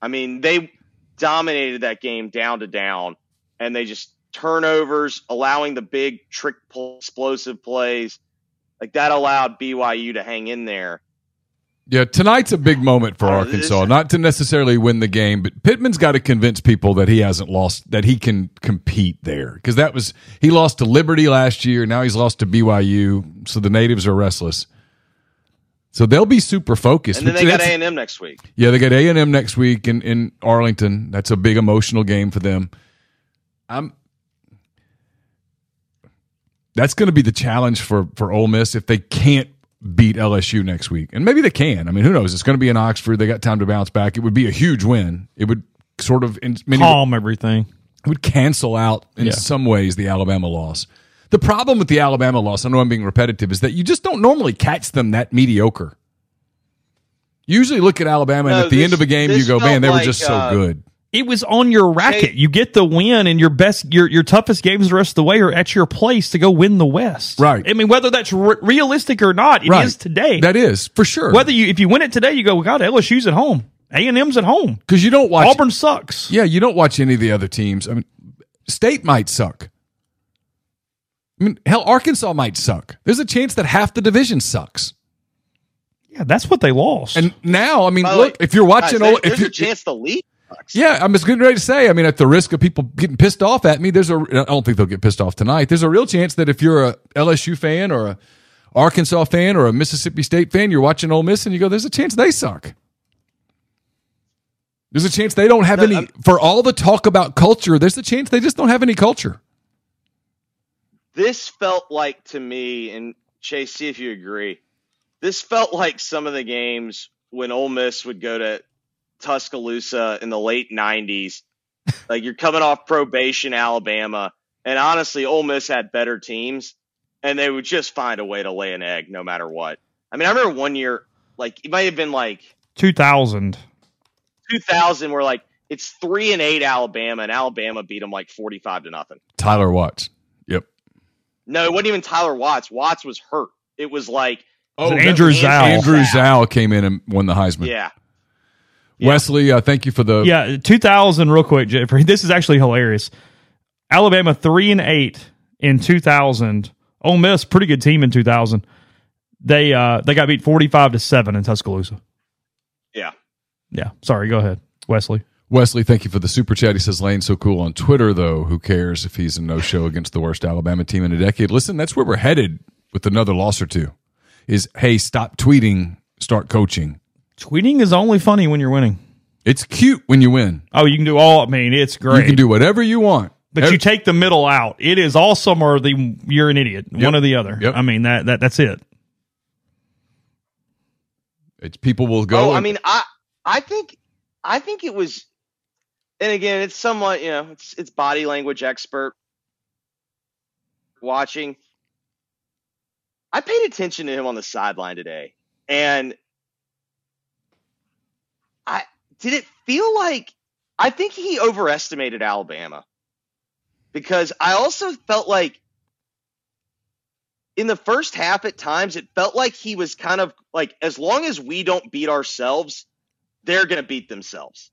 I mean, they dominated that game down to down, and they just turnovers, allowing the big trick pl- explosive plays. Like that allowed BYU to hang in there. Yeah, tonight's a big moment for Oh, Arkansas. Not to necessarily win the game, but Pittman's got to convince people that he hasn't lost, that he can compete there. Because that was he lost to Liberty last year. Now he's lost to BYU. So the natives are restless. So they'll be super focused. And then they got A and M next week. Yeah, they got A and M next week in, in Arlington. That's a big emotional game for them. I'm. That's going to be the challenge for for Ole Miss if they can't beat LSU next week, and maybe they can. I mean, who knows? It's going to be in Oxford. They got time to bounce back. It would be a huge win. It would sort of in many Calm everything. it would cancel out in Yeah. some ways the Alabama loss. The problem with the Alabama loss, I know I'm being repetitive, is that you just don't normally catch them that mediocre. You usually look at Alabama, and at the this- end of a game, you go, "Man, they were like, just so uh, good." It was on your racket. Jay- you get the win, and your best, your your toughest games the rest of the way are at your place to go win the West. Right. I mean, whether that's re- realistic or not, it is Right. today. That is for sure. whether you if you win it today, you go, well, God, LSU's at home, A and M's at home, because you don't watch Auburn sucks. Yeah, you don't watch any of the other teams. I mean, State might suck. I mean, hell, Arkansas might suck. There's a chance that half the division sucks. Yeah, that's what they lost. And now, I mean, By look, way, if you're watching, guys, Ole- there- if there's you a chance the league sucks. Yeah, I'm just getting ready to say. I mean, at the risk of people getting pissed off at me, there's a. I don't think they'll get pissed off tonight. There's a real chance that if you're a LSU fan or a Arkansas fan or a Mississippi State fan, you're watching Ole Miss and you go, "There's a chance they suck." There's a chance they don't have No, any. I'm- for all the talk about culture, there's a chance they just don't have any culture. This felt like to me, and Chase, see if you agree. This felt like some of the games when Ole Miss would go to Tuscaloosa in the late '90s. like you're coming off probation, Alabama, and honestly, Ole Miss had better teams, and they would just find a way to lay an egg no matter what. I mean, I remember one year, like it might have been like two thousand. 2000, where like it's three and eight Alabama, and Alabama beat them like 45 to nothing. Tyler Watts. Yep. No, it wasn't even Tyler Watts. Watts was hurt. It was like Oh, that- Andrew Zow. Andrew Zow came in and won the Heisman. Yeah. Wesley, uh, thank you for the. Yeah, two thousand. Real quick, Jeffrey. This is actually hilarious. Alabama three and eight in two thousand. Ole Miss, pretty good team in two thousand. They uh they got beat forty five to seven in Tuscaloosa. Yeah. Yeah, sorry. Go ahead, Wesley. Wesley, thank you for the super chat. He says Lane's so cool on Twitter, though. Who cares if he's a no show against the worst Alabama team in a decade? Listen, that's where we're headed with another loss or two. Is hey, stop tweeting, start coaching. Tweeting is only funny when you're winning. It's cute when you win. Oh, you can do all. I mean, it's great. You can do whatever you want. but Ev- you take the middle out. It is awesome or the you're an idiot. Yep. One or the other. Yep. I mean that that that's it. it's people will go. Oh, I mean, I I think I think it was, and again, it's somewhat you know, it's it's body language expert watching. I paid attention to him on the sideline today, and I did it feel like I think he overestimated Alabama because I also felt like in the first half at times it felt like he was kind of like as long as we don't beat ourselves they're going to beat themselves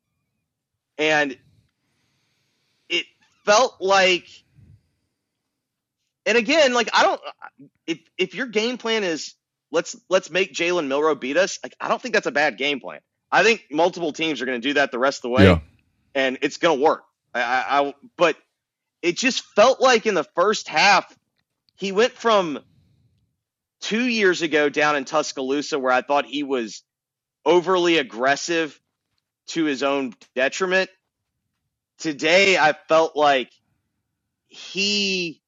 and it felt like and again like i don't if if your game plan is let's let's make jalen milroe beat us like i don't think that's a bad game plan i think multiple teams are going to do that the rest of the way Yeah. and it's going to work I, I, I but it just felt like in the first half he went from two years ago down in Tuscaloosa where I thought he was overly aggressive to his own detriment. Today I felt like he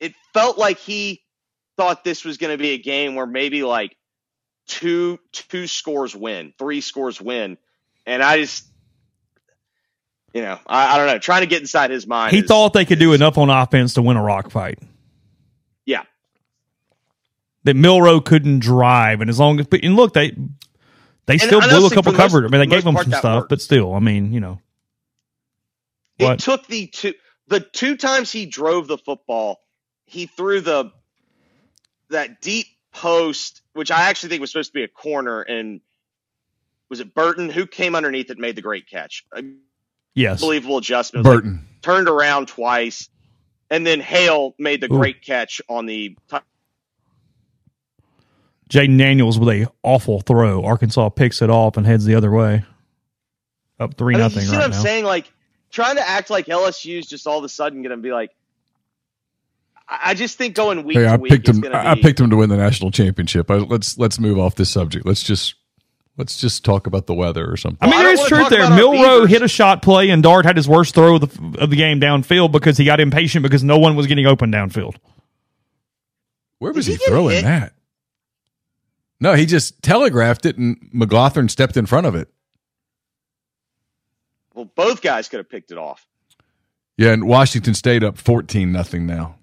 it felt like he thought this was going to be a game where maybe like two two scores win, three scores win. And I just you know, I, I don't know, trying to get inside his mind. He is- thought they could do enough on offense to win a rock fight. Yeah. That Milroe couldn't drive, and as long as but and look, they they And still blew a couple for the. I mean, they gave them some stuff, worked. but still, I mean, you know, It What? took the two the two times he drove the football, he threw the that deep post, which I actually think was supposed to be a corner, and was it Burton who came underneath it made the great catch? yes, Unbelievable adjustment. It was like Burton. turned around twice, and then Hale made the Ooh. great catch on the. Jayden Daniels with a awful throw. Arkansas picks it off and heads the other way. Up three I mean, nothing you see right what I'm now. saying? Like trying to act like LSU is just all of a sudden going to be like. I I just think going week Hey, to I week picked is him. going to be. I picked him to win the national championship. I, let's let's move off this subject. Let's just let's just talk about the weather or something. I mean, Well, I there don't is wanna truth there. Milroe hit a shot play, and Dart had his worst throw of the, of the game downfield because he got impatient because no one was getting open downfield. Where was Did he, he throwing hit? that? No, he just telegraphed it, and McLaughlin stepped in front of it. well, both guys could have picked it off. Yeah, and Washington State up fourteen nothing now.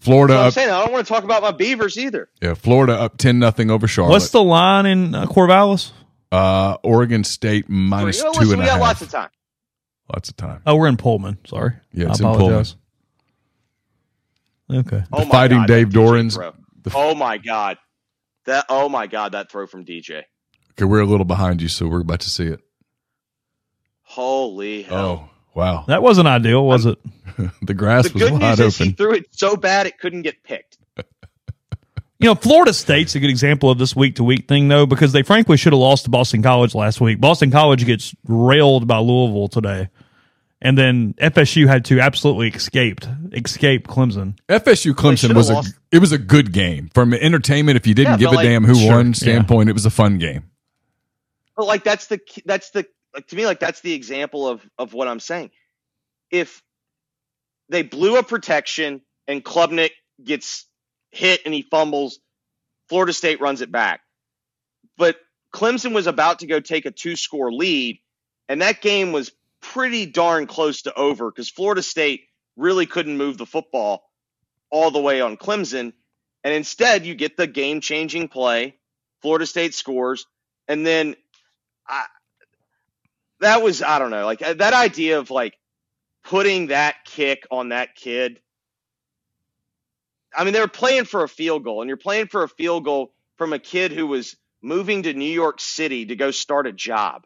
Florida I'm up, saying I don't want to talk about my Beavers either. yeah, Florida up ten nothing over Charlotte. What's the line in uh, Corvallis? uh, Oregon State minus You know, two listen, and a we got half. lots of time. Lots of time. Oh, we're in Pullman. Sorry. Yeah, I it's in Pullman. Okay. Oh The my fighting God, Dave that DJ Dorans. The- Oh my god, that oh my god, that throw from DJ. Okay, we're a little behind you, so we're about to see it. Holy hell! Oh, wow. That wasn't ideal, was it? the grass the was good wide news is he open. threw it so bad it couldn't get picked. You know, Florida State's a good example of this week to week thing, though, because they frankly should have lost to Boston College last week. Boston College gets railed by Louisville today. And then FSU had to absolutely escaped escape Clemson. FSU Clemson should've was a lost. it was a good game from entertainment. If you didn't Yeah, give a like- damn who Sure, won yeah. standpoint, it was a fun game. But like that's the that's the like to me like that's the example of of what I'm saying. If they blew a protection and Klubnik gets hit and he fumbles, Florida State runs it back. But Clemson was about to go take a two score lead, and that game was pretty darn close to over because Florida State really couldn't move the football all the way on Clemson. And instead, you get the game changing play. Florida State scores. And then I, that was, I don't know, like uh, that idea of like putting that kick on that kid. I mean, they were playing for a field goal, and you're playing for a field goal from a kid who was moving to New York City to go start a job.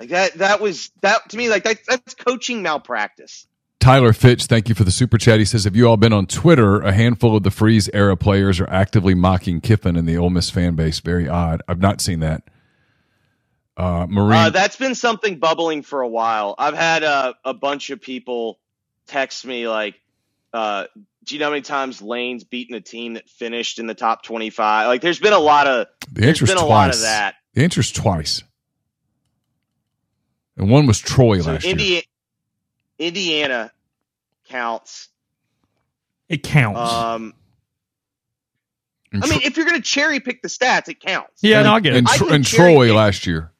Like that, that was that to me, like that, that's coaching malpractice. Tyler Fitch, thank you for the super chat. He says, "Have you all been on Twitter? A handful of the Freeze era players are actively mocking Kiffin and the Ole Miss fan base. Very odd. I've not seen that." Uh, Marine, Uh, that's been something bubbling for a while. I've had uh, a bunch of people text me like, uh, "Do you know how many times Lane's beaten a team that finished in the top twenty-five? Like, there's been a lot of the interest been a twice. lot of that. The answer's twice, and one was Troy So last year. Indiana counts. It counts. Um, And I mean, if you're going to cherry pick the stats, it counts. yeah, no, I get it. and, I Tro- can and Troy pick. last year.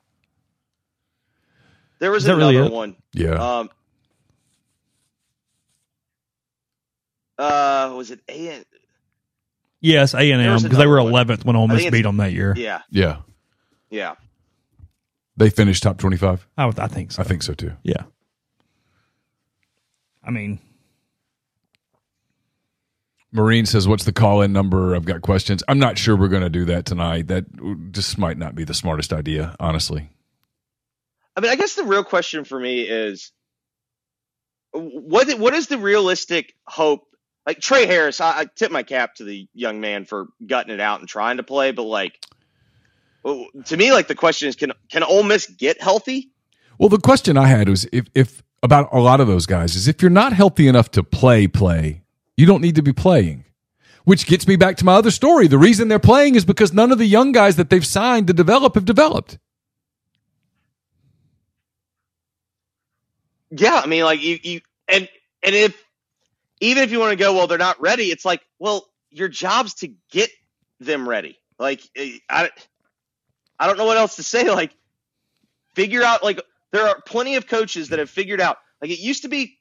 There was Is that really another one. Yeah, Um, uh, was it A? yes, A and there M because they were 11th when Ole Miss beat them that year. Yeah, yeah. yeah. They finished top twenty-five. I, would, I think so. I think so too. Yeah. I mean, Marine says, "What's the call-in number? I've got questions. I'm not sure we're going to do that tonight. That just might not be the smartest idea, honestly. I mean, I guess the real question for me is, what what is the realistic hope? Like Tre Harris, I, I tip my cap to the young man for gutting it out and trying to play, but like, well, to me, like the question is, can can Ole Miss get healthy? Well, the question I had was if, if about a lot of those guys is if you're not healthy enough to play, play, you don't need to be playing. Which gets me back to my other story. The reason they're playing is because none of the young guys that they've signed to develop have developed. Yeah, I mean, like you, you and and if even if you want to go, well, they're not ready. It's like, well, your job's to get them ready. Like, eh, I, I don't know what else to say. Like, figure out. Like, there are plenty of coaches that have figured out. Like, it used to be,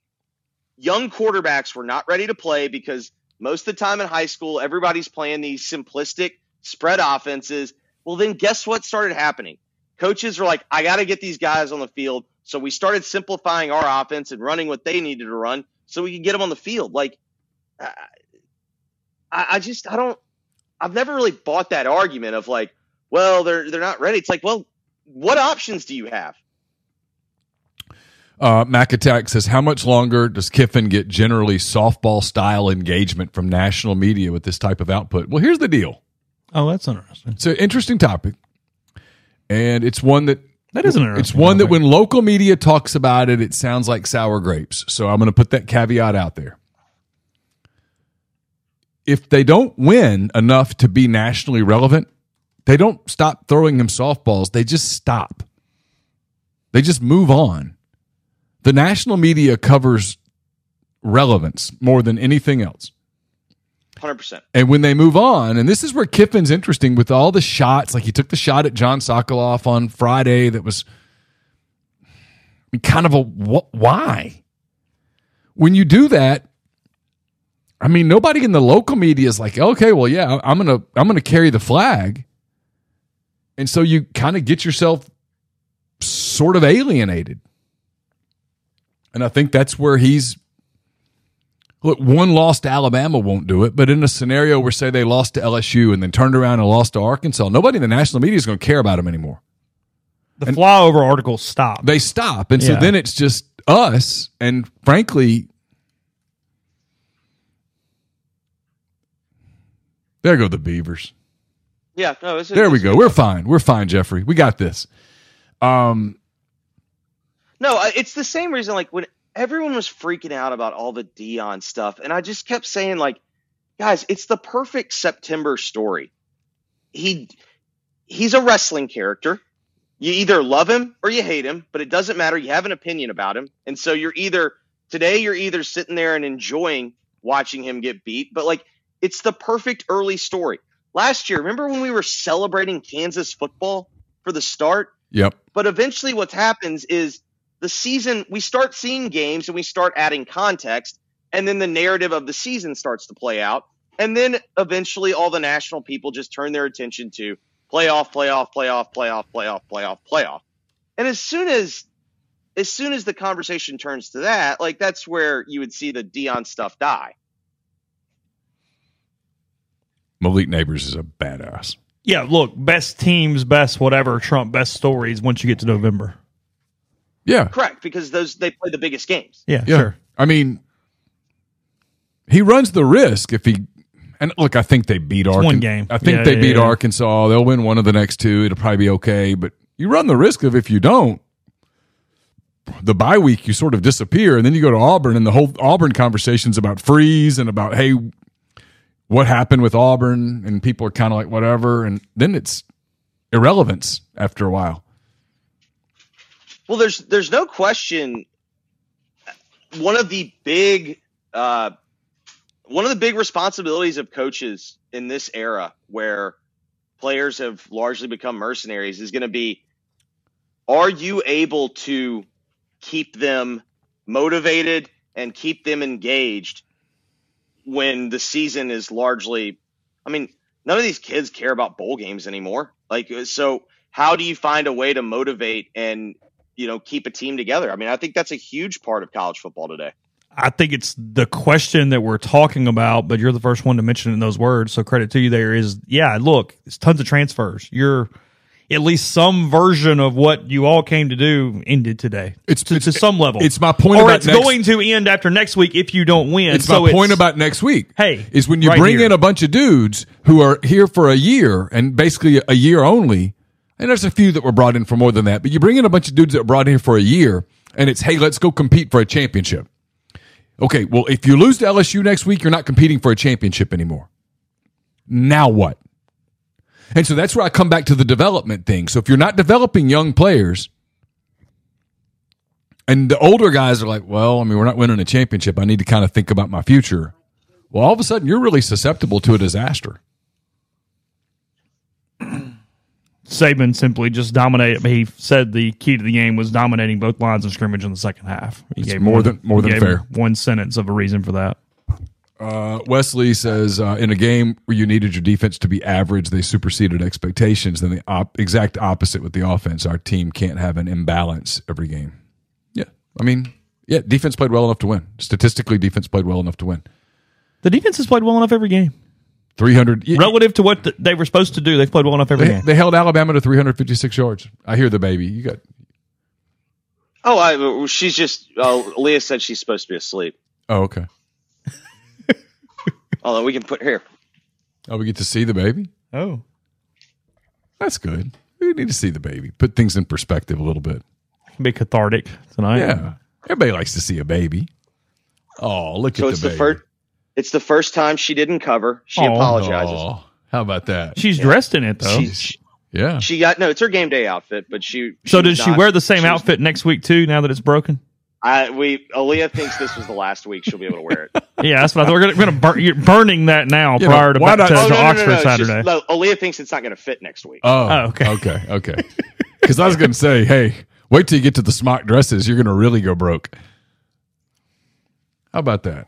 young quarterbacks were not ready to play because most of the time in high school, everybody's playing these simplistic spread offenses. Well, then guess what started happening? Coaches are like, I got to get these guys on the field. So we started simplifying our offense and running what they needed to run so we could get them on the field. Like, I, I just, I don't, I've never really bought that argument of like, well, they're they're not ready. It's like, well, what options do you have? Uh, Mac Attack says, How much longer does Kiffin get generally softball style engagement from national media with this type of output? Well, here's the deal. Oh, that's interesting. It's an interesting topic, and it's one that That is an it's interesting one that when local media talks about it, it sounds like sour grapes. So I'm going to put that caveat out there. If they don't win enough to be nationally relevant, they don't stop throwing him softballs. They just stop. They just move on. The national media covers relevance more than anything else. Hundred percent. And when they move on, and this is where Kiffin's interesting with all the shots, like he took the shot at John Sokoloff on Friday that was kind of a wh- why? When you do that, I mean, nobody in the local media is like, okay, well, yeah, I'm gonna I'm gonna carry the flag, and so you kind of get yourself sort of alienated, and I think that's where he's Look, one loss to Alabama won't do it, but in a scenario where, say, they lost to LSU and then turned around and lost to Arkansas, nobody in the national media is going to care about them anymore. The flyover articles stop. They stop. And so then it's just us. And frankly, there go the Beavers. Yeah, no, it's, There we go. We're fine. We're fine, Jeffrey. We got this. Um, No, it's the same reason. Like when everyone was freaking out about all the Dion stuff, and I just kept saying, like, guys, it's the perfect September story. He he's a wrestling character. You either love him or you hate him, but it doesn't matter. You have an opinion about him, and so you're either today you're either sitting there and enjoying watching him get beat, but like it's the perfect early story. Last year, remember when we were celebrating Kansas football for the start? yep. But eventually, what happens is the season, we start seeing games and we start adding context, and then the narrative of the season starts to play out. And then eventually, all the national people just turn their attention to playoff, playoff, playoff, playoff, playoff, playoff, playoff. And as soon as as soon as the conversation turns to that, like that's where you would see the Dion stuff die. Malik Nabers is a badass. yeah, look, best teams, best whatever, Trump, best stories once you get to November. Yeah. Correct, because those they play the biggest games. Yeah, Yeah. sure. I mean, he runs the risk if he. And look, I think they beat Arkansas. one game. I think Yeah, they yeah, beat yeah. Arkansas. They'll win one of the next two. It'll probably be okay. But you run the risk of if you don't, the bye week you sort of disappear, and then you go to Auburn, and the whole Auburn conversations about freeze and about hey, what happened with Auburn, and people are kind of like whatever, and then it's irrelevance after a while. Well, there's there's no question. One of the big uh, one of the big responsibilities of coaches in this era, where players have largely become mercenaries, is going to be: Are you able to keep them motivated and keep them engaged when the season is largely? I mean, none of these kids care about bowl games anymore. Like, so how do you find a way to motivate and you know keep a team together? I mean, I think that's a huge part of college football today. I think it's the question that we're talking about, but you're the first one to mention in those words. So credit to you there is, yeah, look, it's tons of transfers. You're at least some version of what you all came to do ended today. It's- to, it's- to some level. it's my point Or it's next- going to end after next week if you don't win. It's so my point about next week. Hey, is when you right bring here. in a bunch of dudes who are here for a year and basically a year only. And there's a few that were brought in for more than that, but you bring in a bunch of dudes that were brought in for a year, and it's hey, let's go compete for a championship. Okay, well, if you lose to LSU next week, you're not competing for a championship anymore. Now what? And so that's where I come back to the development thing. So if you're not developing young players, and the older guys are like, well, I mean, we're not winning a championship. I need to kind of think about my future. Well, all of a sudden, you're really susceptible to a disaster. Saban simply just dominated. He said the key to the game was dominating both lines of scrimmage in the second half. He It's gave more one- than- more than fair. One sentence of a reason for that. Uh, Wesley says uh, in a game where you needed your defense to be average, they superseded expectations. Then the op- exact opposite with the offense. Our team can't have an imbalance every game. Yeah, I mean, yeah, defense played well enough to win. Statistically, defense played well enough to win. The defense has played well enough every game. Three hundred. Relative to what th- they were supposed to do, they've played well enough every They, game. they held Alabama to 356 yards. I hear the baby. You got Oh, I, she's just. Uh, Leah said she's supposed to be asleep. oh okay. Although we can put here. Oh, we get to see the baby. Oh, That's good. We need to see the baby. Put things in perspective a little bit. can be cathartic tonight. Yeah. Everybody likes to see a baby. Oh, look So at it's the the baby. first. It's the first time she didn't cover. She Oh. apologizes. Oh, how about that? She's dressed in it though. She, she, Yeah. she got no. It's her game day outfit, but she. so was does she not- wear the same she was- outfit next week too? Now that it's broken. I we Aaliyah thinks this was the last week she'll be able to wear it. Yeah, that's what I thought. We're gonna, we're gonna burn, you're burning that now You know, prior to, why back not- to, Oh, to no, no, no, no, it's just- Saturday. no, Aaliyah thinks it's not going to fit next week. Oh, Oh, okay. Okay. Okay. Because I was going to say, hey, wait till you get to the smock dresses. You're going to really go broke. How about that?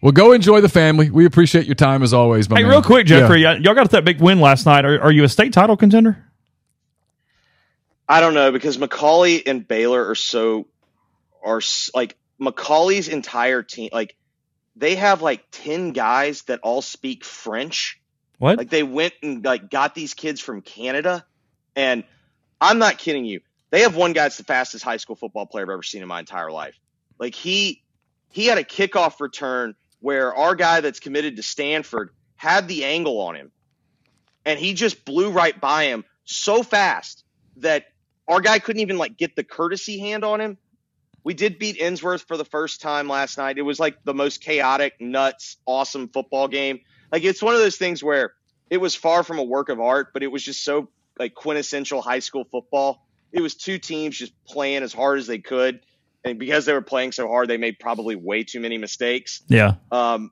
Well, go enjoy the family. We appreciate your time as always, my Hey, man. real quick, Jeffrey, Yeah. y'all got that big win last night. Are, are you a state title contender? I don't know because McCallie and Baylor are so are like McCallie's entire team. Like they have like ten guys that all speak French. What? Like they went and like got these kids from Canada, and I'm not kidding you. They have one guy that's the fastest high school football player I've ever seen in my entire life. Like he he had a kickoff return where our guy that's committed to Stanford had the angle on him, and he just blew right by him so fast that our guy couldn't even like get the courtesy hand on him. We did beat Ensworth for the first time last night. It was like the most chaotic, nuts, awesome football game. Like it's one of those things where it was far from a work of art, but it was just so like quintessential high school football. It was two teams just playing as hard as they could, and because they were playing so hard, they made probably way too many mistakes. Yeah. Um,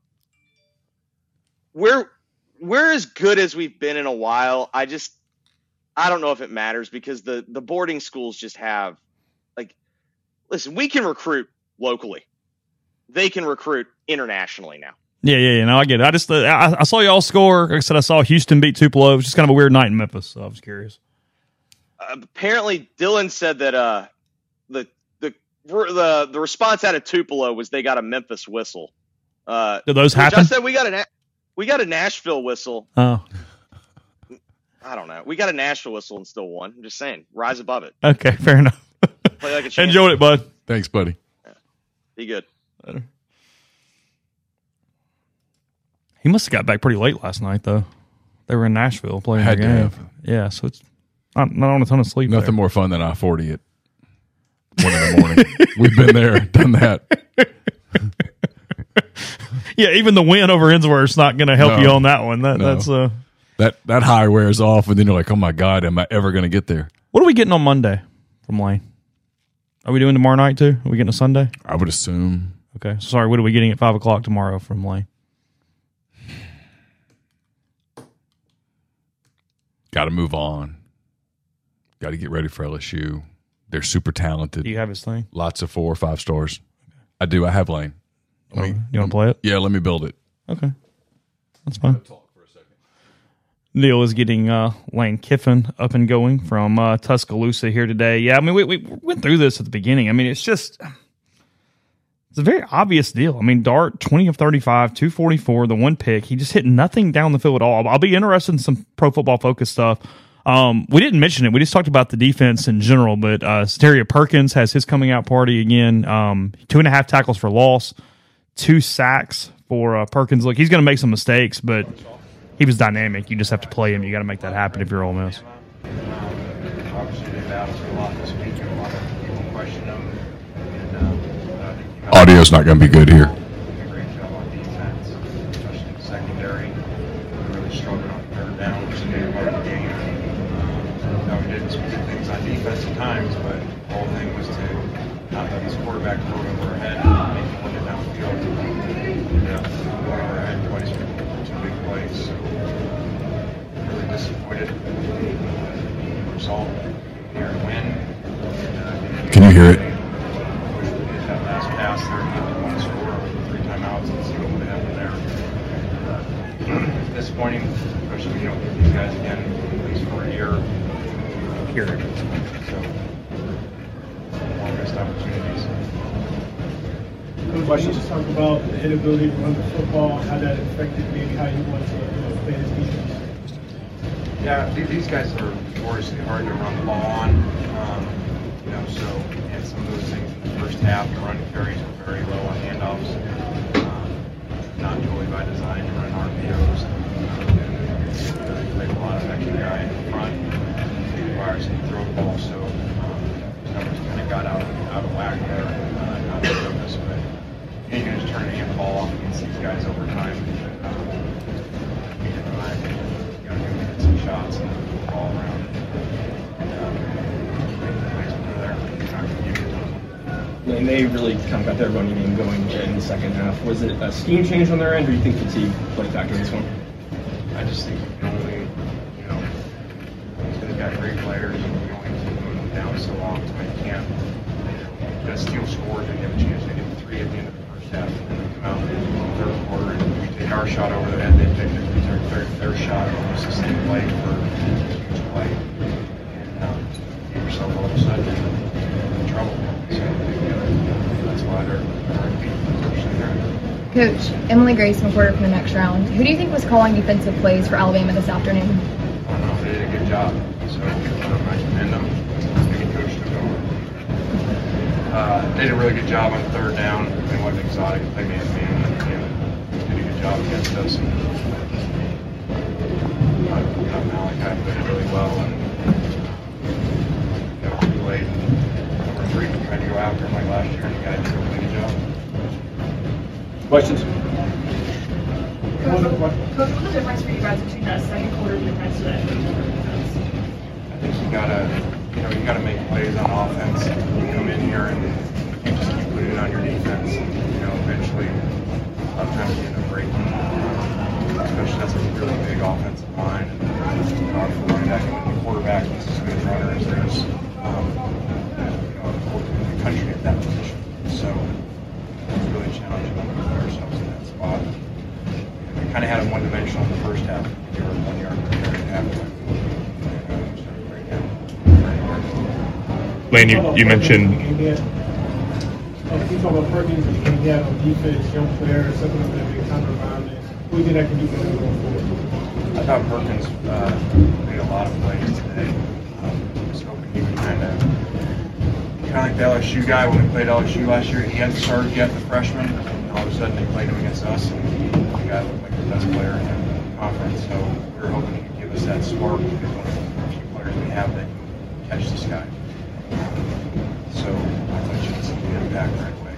we're we're as good as we've been in a while. I just I don't know if it matters because the the boarding schools just have listen, we can recruit locally. They can recruit internationally now. Yeah, yeah, yeah. No, I get it. I just, uh, I, I saw y'all score. Like I said, I saw Houston beat Tupelo. It was just kind of a weird night in Memphis. So I was curious. Uh, apparently, Dylan said that uh, the the the the response out of Tupelo was they got a Memphis whistle. Uh, Did those which I happen? said we got a we got a Nashville whistle. Oh, I don't know. We got a Nashville whistle and still won. I'm just saying, rise above it. okay, fair enough. Play like a champion. Enjoyed it, bud. Thanks, buddy. Be good. He must have got back pretty late last night, though. They were in Nashville playing Had the to game. have. Yeah, so it's not, not on a ton of sleep. Nothing there. more fun than I 40 at one in the morning. We've been there, done that. Yeah, even the win over Ensworth's not going to help No. you on that one. That, No. That's uh. That that high wears off, and then you're like, oh my God, am I ever going to get there? What are we getting on Monday from Lane? Are we doing tomorrow night too? Are we getting a Sunday? I would assume. Okay. Sorry, what are we getting at five o'clock tomorrow from Lane? Got to move on. Got to get ready for LSU. They're super talented. Do you have his thing? Lots of four or five stars. I do. I have Lane. Let me- You want to play it? yeah, let me build it. Okay. That's fine. Neal is getting uh, Lane Kiffin up and going from uh, Tuscaloosa here today. Yeah, I mean, we, we went through this at the beginning. I mean, it's just, it's a very obvious deal. I mean, Dart, 20 of 35, 244, the one pick. He just hit nothing down the field at all. I'll be interested in some pro football focus stuff. Um, we didn't mention it. We just talked about the defense in general, but uh, Suntarine Perkins has his coming out party again. Um, two and a half tackles for loss, two sacks for uh, Perkins. Look, he's going to make some mistakes, but he was dynamic. You just have to play him. You got to make that happen if you're Ole Miss. Obviously, they've asked a lot this week, and a lot of people question them. And uh, I think you guys Audio's not going to be good here. did a great job on defense, especially in the secondary. We really struggled on third down, which is a big part of the game. Now, we did some good things on defense at times, but the whole thing was to not let this quarterback throw it over our head and make it downfield. And, we went over our head twice for two big plays. So, really disappointed result here and win. And, uh, Can you hear it? Wish we did that last pass there and get one score, three timeouts, and see what would happen there. Uh, Disappointing, especially you don't get these guys again, at least for a year. Period. So, more missed opportunities. Coach, can you just talk about the inability to run the football, how that affected maybe how you want to play this defense? Yeah, these guys are notoriously hard to run the ball on. Um, you know, so and some of those things in the first half, the run carries were very low on handoffs. Um, not totally by design to run RPOs. Um, played a lot of extra guy in front. Requires him to throw the ball, so um, numbers kind of got out, out of whack there. Uh, not on purpose, but you can just turn and the ball off against these guys over time. Um, give it to them. And they really kind of got their running game going in the second half. Was it a scheme change on their end, or do you think fatigue played factor in this one? I just think you can only, you know, they've got great players, and you only keep them down so long until you can't. Got steal scores, and you have a chance to get three at the end of the first half, and they come out in the third quarter, and we take our shot over the they take their, their, their, shot, almost the same play for a huge play, and um, get yourself all of a sudden in trouble. So that's why they're, they're beat, unfortunately, there. Coach, Emily Grace, reporter from the next round. Who do you think was calling defensive plays for Alabama this afternoon? I don't know they did a good job. So um, I commend them. Maybe coach took over. Uh, did a really good job on third down. They wasn't exotic. They made man. And did a good job against us. And, uh, you know, Malachi played really well. And, you know, too late. Number three tried to go after him like last year, and the guy did a really good job. Questions? One more- Coach, what's the difference for you guys between that second quarter defense to that third quarter defense? I think you gotta, you know, you gotta make plays on offense. You come in here and you just keep putting it on your defense. You know, eventually, a lot of times you end up breaking. Especially that's a really big offensive line. And our quarterback and the quarterback is as good a runner as there's, um, you know, in the country at that position. So it's really challenging to put ourselves in that spot. We kind of had them one-dimensional in the first half. They were one yard carry at halftime. Do better going forward? I thought Perkins uh, made a lot of plays today. Um, was hoping he would kind of, kind of like the LSU guy when we played LSU last year. He hadn't started yet, the freshman, and all of a sudden they played him against us, and the guy looked like the best player in the conference. So we were hoping he could give us that spark because one of the few players we have that can catch this guy. So I thought you could see the impact right away.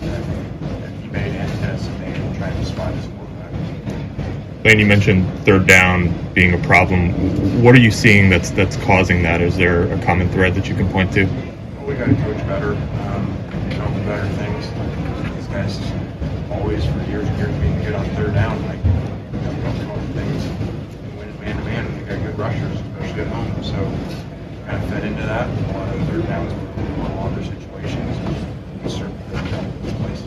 And, and he made and Tennessee made him trying to spot his quarterback. Lane, you mentioned third down being a problem. What are you seeing that's that's causing that? Is there a common thread that you can point to? Well, we got to coach better, um, come with better things. These guys always, for years and years, being good on third down. Like, you know, don't come up with things and win man to man, we got good rushers, especially at home. So, kind of fed into that. A lot of third downs were on longer situations. We certainly third down in this place.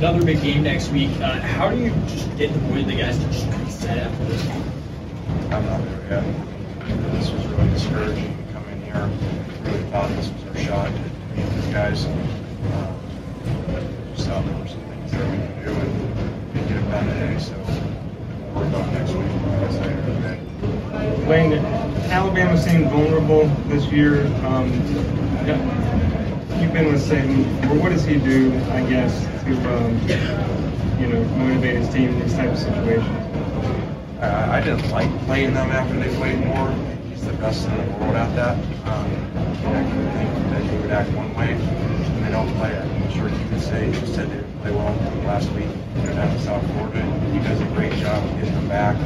Another big game next week. Uh, how do you just get the point the guys to just reset after this game? I'm not there yet. This was really discouraging to come in here. Really thought this was our shot to meet these guys. Um, just thought there were some things that we could do and didn't get them done today. So we'll work on next week. Like I said, today. Lane, Alabama seemed vulnerable this year. Um, you've been with Saban. Well, what does he do, I guess, to um, you know motivate his team in these type of situations? I, I didn't like playing them after they played more. He's the best in the world at that. Um, I think that he would act one way and they don't play it. I'm sure he could say he said they didn't play well last week. They're down in South Florida. He does a great job of getting them back,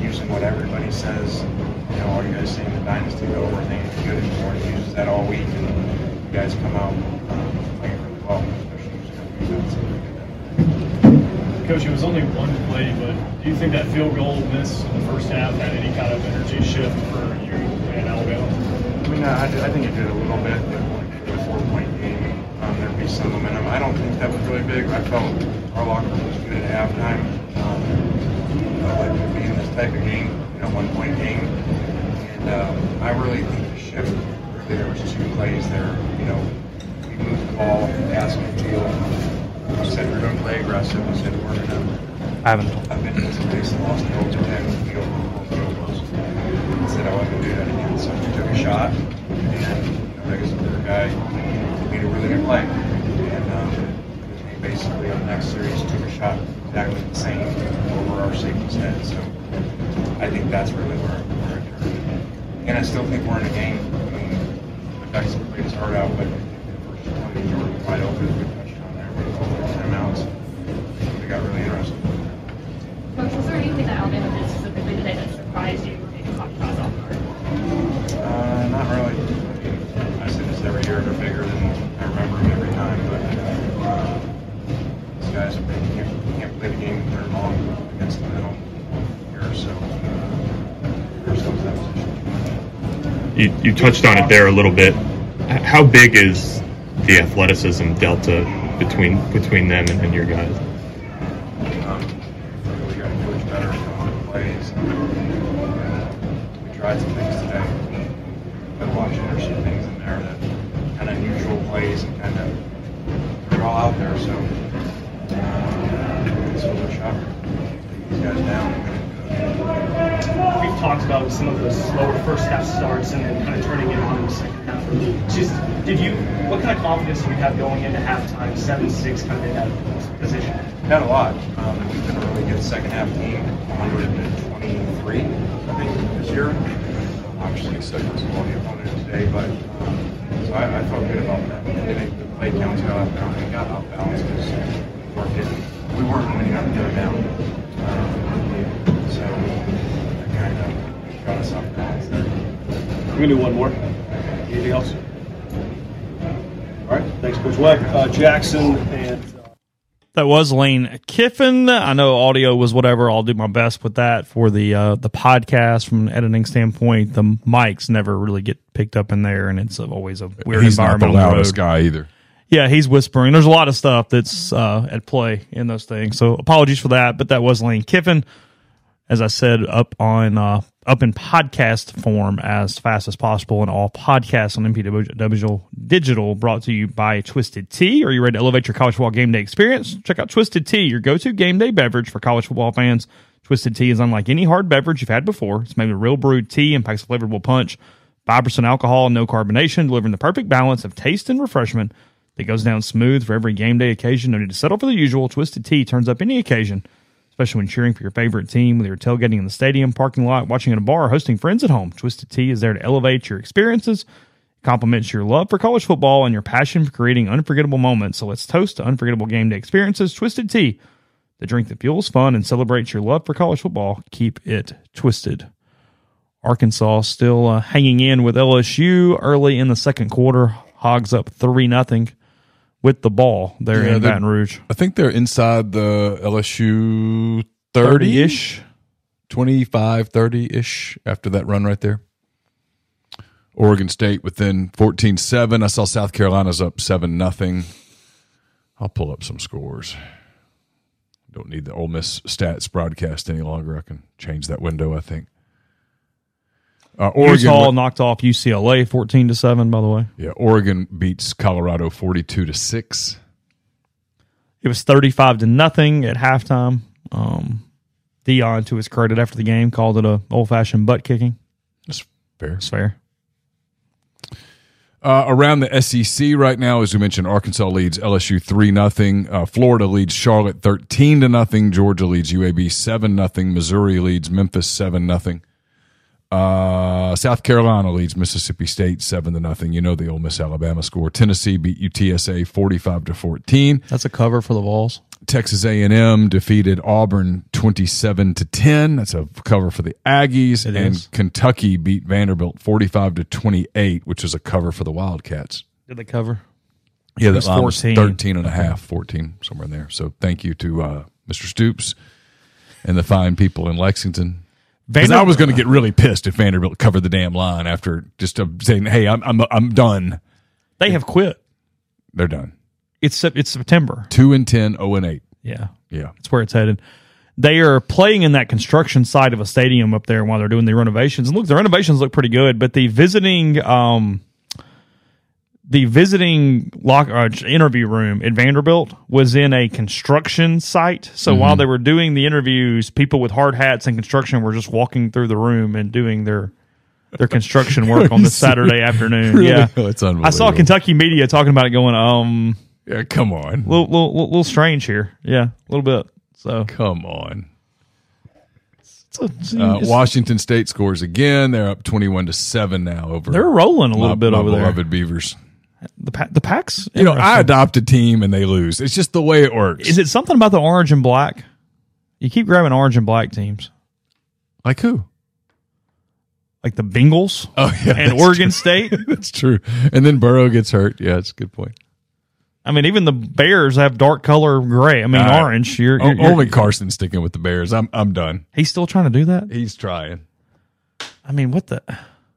using what everybody says. You know, all you guys saying the dynasty over and ain't good anymore. He uses that all week, and you guys come out um, playing really well, especially defense. Coach, it was only one play, but do you think that field goal miss in the first half had any kind of energy shift for you and Alabama? I mean, I, I think it did a little bit. It was a four-point game. Um, there'd be some momentum. I don't think that was really big. I felt our locker room was good at halftime. Um, I like to be in this type of game, you know, one-point game. And um, I really think the shift, there was two plays there. You know, we moved the ball, passed midfield. We said we we're going to play aggressive. We said we're going to I haven't. I've been in this place and lost 12 to 10 field goal field. I said I wasn't going to do that again. So we took a shot, and you know, Vegas, the third guy, made a really good play. And um, we basically on the next series took a shot exactly the same over our safety's head. So I think that's really where, where it turned. And I still think we're in a game. The guys played his heart out, but the first 20 Jordan wide open, we touched on there with all those timeouts. It got really interesting. Coach, was there anything that Alabama did specifically today that surprised you or maybe caught you guys off guard? Uh, not really. I mean, I say this every year, they're bigger than I remember them every time, but uh, these guys can't, can't play the game they're long against them at home here, so uh, ourselves that position. You, you touched on it there a little bit. How big is the athleticism delta between between them and, and your guys? Um, we got to coach better on the plays. We tried some things today. Been watching, there's some things in there that kind of neutral plays and kind of they're all out there. So uh, it's a little shot. Take these guys down. We've talked about some of the slower first half starts and then kind of turning it on in the second half. Just did you? What kind of confidence do you have going into halftime, seven six, kind of in that position? Had a lot. Um, we've been a really good second half team. 123, I think, this year. Obviously, second was the opponent today, but um, so I, I felt good about that. I think the play counts got out balance. Got out balance because we weren't we weren't winning on the other down. Got us off balance there. We're gonna do one more. Anything else? All right, thanks, Coach Webb. Uh, Jackson and That was Lane Kiffin. I know audio was whatever. I'll do my best with that for the uh, the podcast from an editing standpoint. The mics never really get picked up in there, and it's always a weird He's not environment. the loudest road. guy either. Yeah, he's whispering. There's a lot of stuff that's uh, at play in those things. So apologies for that, but that was Lane Kiffin. As I said, up on uh, up in podcast form as fast as possible, and all podcasts on MPW Digital brought to you by Twisted Tea. Are you ready to elevate your college football game day experience? Check out Twisted Tea, your go-to game day beverage for college football fans. Twisted Tea is unlike any hard beverage you've had before. It's made with real brewed tea and packs a flavorful punch. 5% alcohol no carbonation, delivering the perfect balance of taste and refreshment that goes down smooth for every game day occasion. No need to settle for the usual. Twisted Tea turns up any occasion, especially when cheering for your favorite team, whether you're tailgating in the stadium, parking lot, watching at a bar, or hosting friends at home. Twisted Tea is there to elevate your experiences, complements your love for college football, and your passion for creating unforgettable moments. So let's toast to unforgettable game day experiences. Twisted Tea, the drink that fuels fun and celebrates your love for college football. Keep it twisted. Arkansas still uh, hanging in with LSU early in the second quarter. Hogs up three nothing with the ball there Yeah, in Baton Rouge. I think they're inside the LSU 30 ish, 25, 30 ish after that run right there. Oregon State within 14 7. I saw South Carolina's up 7 nothing. I'll pull up some scores. Don't need the Ole Miss stats broadcast any longer. I can change that window, I think. Uh, Oregon, Utah knocked off UCLA fourteen to seven. By the way, yeah, Oregon beats Colorado 42 to 6. it was thirty five to nothing at halftime. Um, Deion, to his credit, after the game, called it a old fashioned butt kicking. That's fair. It's fair. Uh, around the SEC right now, as we mentioned, Arkansas leads LSU three nothing. Uh, Florida leads Charlotte thirteen to nothing. Georgia leads UAB seven nothing. Missouri leads Memphis seven nothing. Uh, South Carolina leads Mississippi State seven to nothing. You know the Ole Miss Alabama score. Tennessee beat UTSA forty five to fourteen. That's a cover for the Vols. Texas A&M defeated Auburn 27 to 10. That's a cover for the Aggies It and is. Kentucky beat Vanderbilt 45 to 28, which was a cover for the Wildcats. Did they cover? Yeah, It that was line 14. 13 and a half, 14 somewhere in there. So thank you to uh, Mr. Stoops and the fine people in Lexington. Because I was going to get really pissed if Vanderbilt covered the damn line after just uh, saying, "Hey, I'm I'm I'm done." They have quit. They're done. It's it's September. Two and 10, 0 and eight. Yeah, Yeah. that's where it's headed. They are playing in that construction side of a stadium up there while they're doing the renovations. And look, the renovations look pretty good, but the visiting, um, the visiting lock uh, interview room at Vanderbilt was in a construction site. So Mm-hmm. while they were doing the interviews, people with hard hats and construction were just walking through the room and doing their their construction work on this Saturday afternoon. Really? Yeah, That's I saw. Kentucky media talking about it, going, um, Yeah, come on. little, little, little, little strange here. Yeah, a little bit. So Come on. Uh, Washington State scores again. They're up twenty-one to seven now over. They're rolling a little my- bit my over there. beloved Beavers. The pa- the packs. You know, I adopt a team and they lose. It's just the way it works. Is it something about the orange and black? You keep grabbing orange and black teams, like who? like the Bengals. Oh yeah, and Oregon true. State. that's true. And then Burrow gets hurt. Yeah, it's a good point. I mean, even the Bears have dark color gray. I mean, Uh, orange. You're, you're, you're- only Carson's sticking with the Bears. I'm I'm done. He's still trying to do that. He's trying. I mean, what the?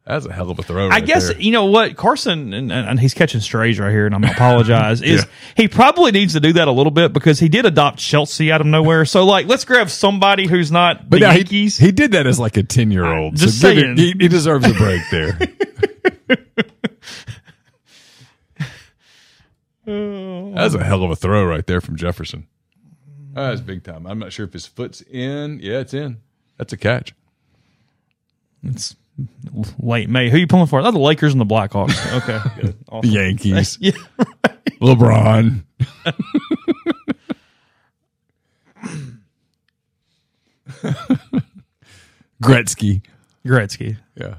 That's a hell of a throw. I right guess there. you know what Carson and, and he's catching strays right here, and I'm apologize. Is he probably needs to do that a little bit because he did adopt Chelsea out of nowhere. So like, let's grab somebody who's not But the now he, Yankees. he did that as like a ten year old. Just him- saying. he, he deserves a break there. That's a hell of a throw right there from Jefferson. That's big time. I'm not sure if his foot's in. Yeah, it's in. That's a catch. It's late May. Who you pulling for? Oh, the Lakers and the Blackhawks. Okay, good. The Yankees. Yeah, LeBron. Gretzky. Gretzky. Yeah.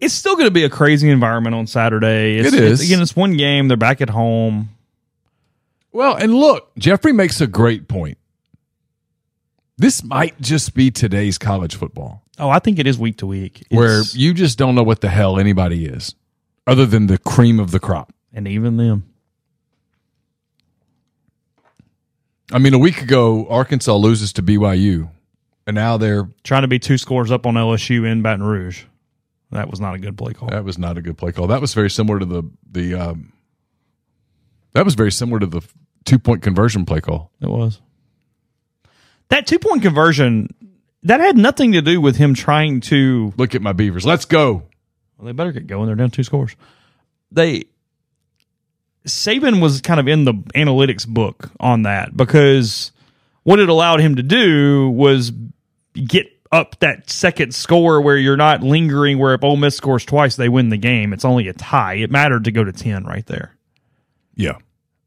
It's still going to be a crazy environment on Saturday. It's, It it's- again, it's one game. They're back at home. Well, and look, Jeffrey makes a great point. This might just be today's college football, Oh, I think it is week to week. where you just don't know what the hell anybody is, other than the cream of the crop. and even them. I mean, a week ago, Arkansas loses to BYU, and now they're trying to be two scores up on LSU in Baton Rouge. That was not a good play call. that was not a good play call. That was very similar to the the um, that was very similar to the two point conversion play call. It was. That two point conversion, that had nothing to do with him trying to. Look at my Beavers. Let's go. Well, they better get going. They're down two scores. They. Saban was kind of in the analytics book on that because what it allowed him to do was get up that second score where you're not lingering where if Ole Miss scores twice, they win the game. It's only a tie. It mattered to go to 10 right there. Yeah.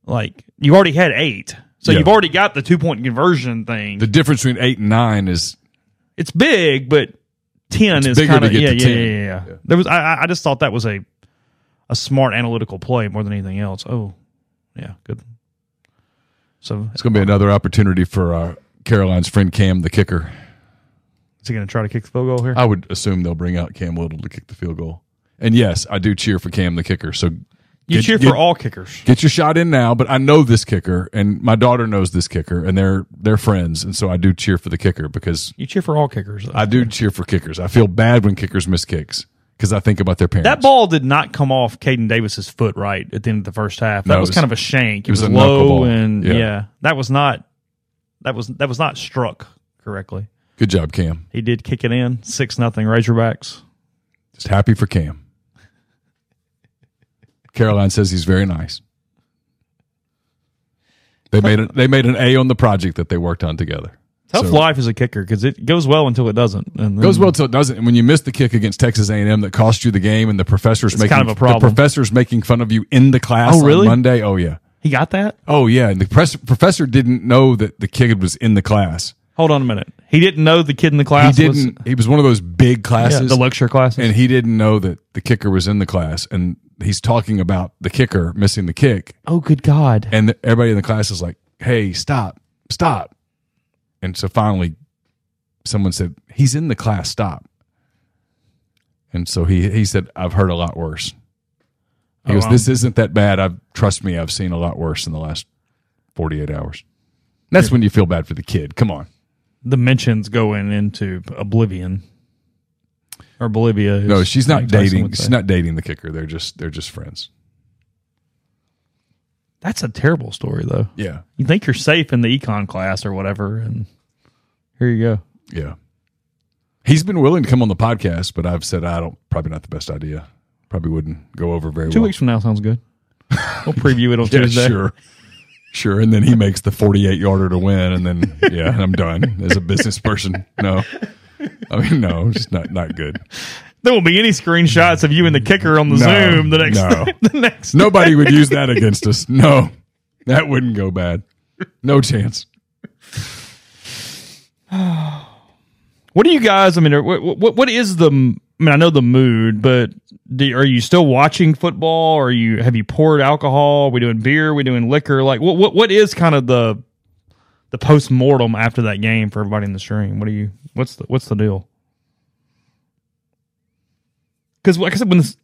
Like you already had eight. So Yeah. you've already got the two point conversion thing. The difference between eight and nine is it's big, but ten It's is kind to of get yeah, yeah, 10. yeah, yeah, yeah. There was I, I- just thought that was a a smart analytical play more than anything else. Oh, yeah, good. So it's going to be another opportunity for uh, Caroline's friend Cam, the kicker. is he going to try to kick the field goal here? I would assume they'll bring out Cam Little to kick the field goal. And yes, I do cheer for Cam, the kicker. So you get- cheer get- for all kickers. Get your shot in now, but I know this kicker, and my daughter knows this kicker, and they're they're friends, and so I do cheer for the kicker because You cheer for all kickers. though. I do cheer for kickers. I feel bad when kickers miss kicks because I think about their parents. That ball did not come off Caden Davis's foot right at the end of the first half. That No, was, was- kind of a shank. It, was was, a low and Yeah. yeah. that was not that was that was not struck correctly. Good job, Cam. He did kick it in six nothing Razorbacks. Just happy for Cam. Caroline says he's very nice. They made a, they made an A on the project that they worked on together. Tough So- life as a kicker because it goes well until it doesn't. And then, Goes well until it doesn't. And when you miss the kick against Texas A&M that cost you the game, and the professor's making kind of a problem. the professor's making fun of you in the class Oh, really? on Monday. Oh yeah. He got that. Oh yeah. And the press, professor didn't know that the kid was in the class. Hold on a minute. He didn't know the kid in the class. he didn't. he was one of those big classes, Yeah, the lecture classes. and he didn't know that the kicker was in the class. And he's talking about the kicker missing the kick, oh, good God! and the, everybody in the class is like, "Hey, stop, stop!" And so finally, someone said, "He's in the class. Stop." And so he he said, "I've heard a lot worse." He Oh, goes, wow. "This isn't that bad. I've trust me. I've seen a lot worse in the last forty eight hours." That's when you feel bad for the kid. Come on. The mentions going into oblivion or Bolivia. No, she's not dating. She's not dating the kicker. They're just they're just friends. That's a terrible story, though. Yeah. You think you're safe in the econ class or whatever, and here you go. Yeah. He's been willing to come on the podcast, but I've said I don't probably not the best idea. Probably wouldn't go over very Two well. weeks from now sounds good. We'll preview it on yeah, Tuesday. sure. Sure. And then he makes the 48 yarder to win. And then, yeah, I'm done as a business person. No. I mean, no, just not, not good. There won't be any screenshots of you and the kicker on the No, Zoom the next. no. the next. Nobody would use that against us. No, that wouldn't go bad. No chance. What do you guys? I mean, what what, what is the? I mean, I know the mood, but do, are you still watching football? Or are you have you poured alcohol? Are we doing beer? Are we doing liquor? Like, what what what is kind of the the post mortem after that game for everybody in the stream? What do you? What's the what's the deal? Because like I said, when this,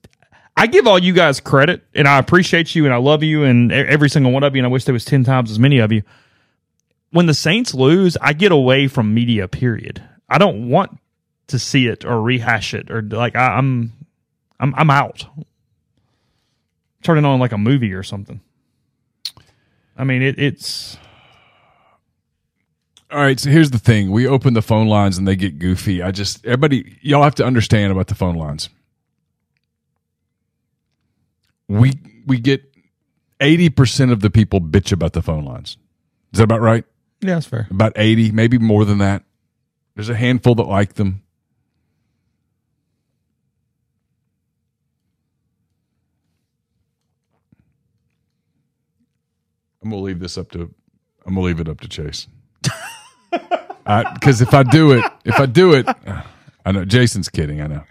I give all you guys credit, and I appreciate you, and I love you, and every single one of you, and I wish there was ten times as many of you. When the Saints lose, I get away from media. Period. I don't want to see it or rehash it or like I, I'm, I'm, I'm out. Turning on like a movie or something. I mean, it, it's All right, so here's the thing. We open the phone lines and they get goofy. I just everybody y'all have to understand about the phone lines. We we get 80% of the people bitch about the phone lines. Is that about right? yeah, that's fair. About 80, maybe more than that. There's a handful that like them. I'm gonna leave this up to I'm gonna leave it up to Chase. Because if I do it, if I do it, I know Jason's kidding. I know.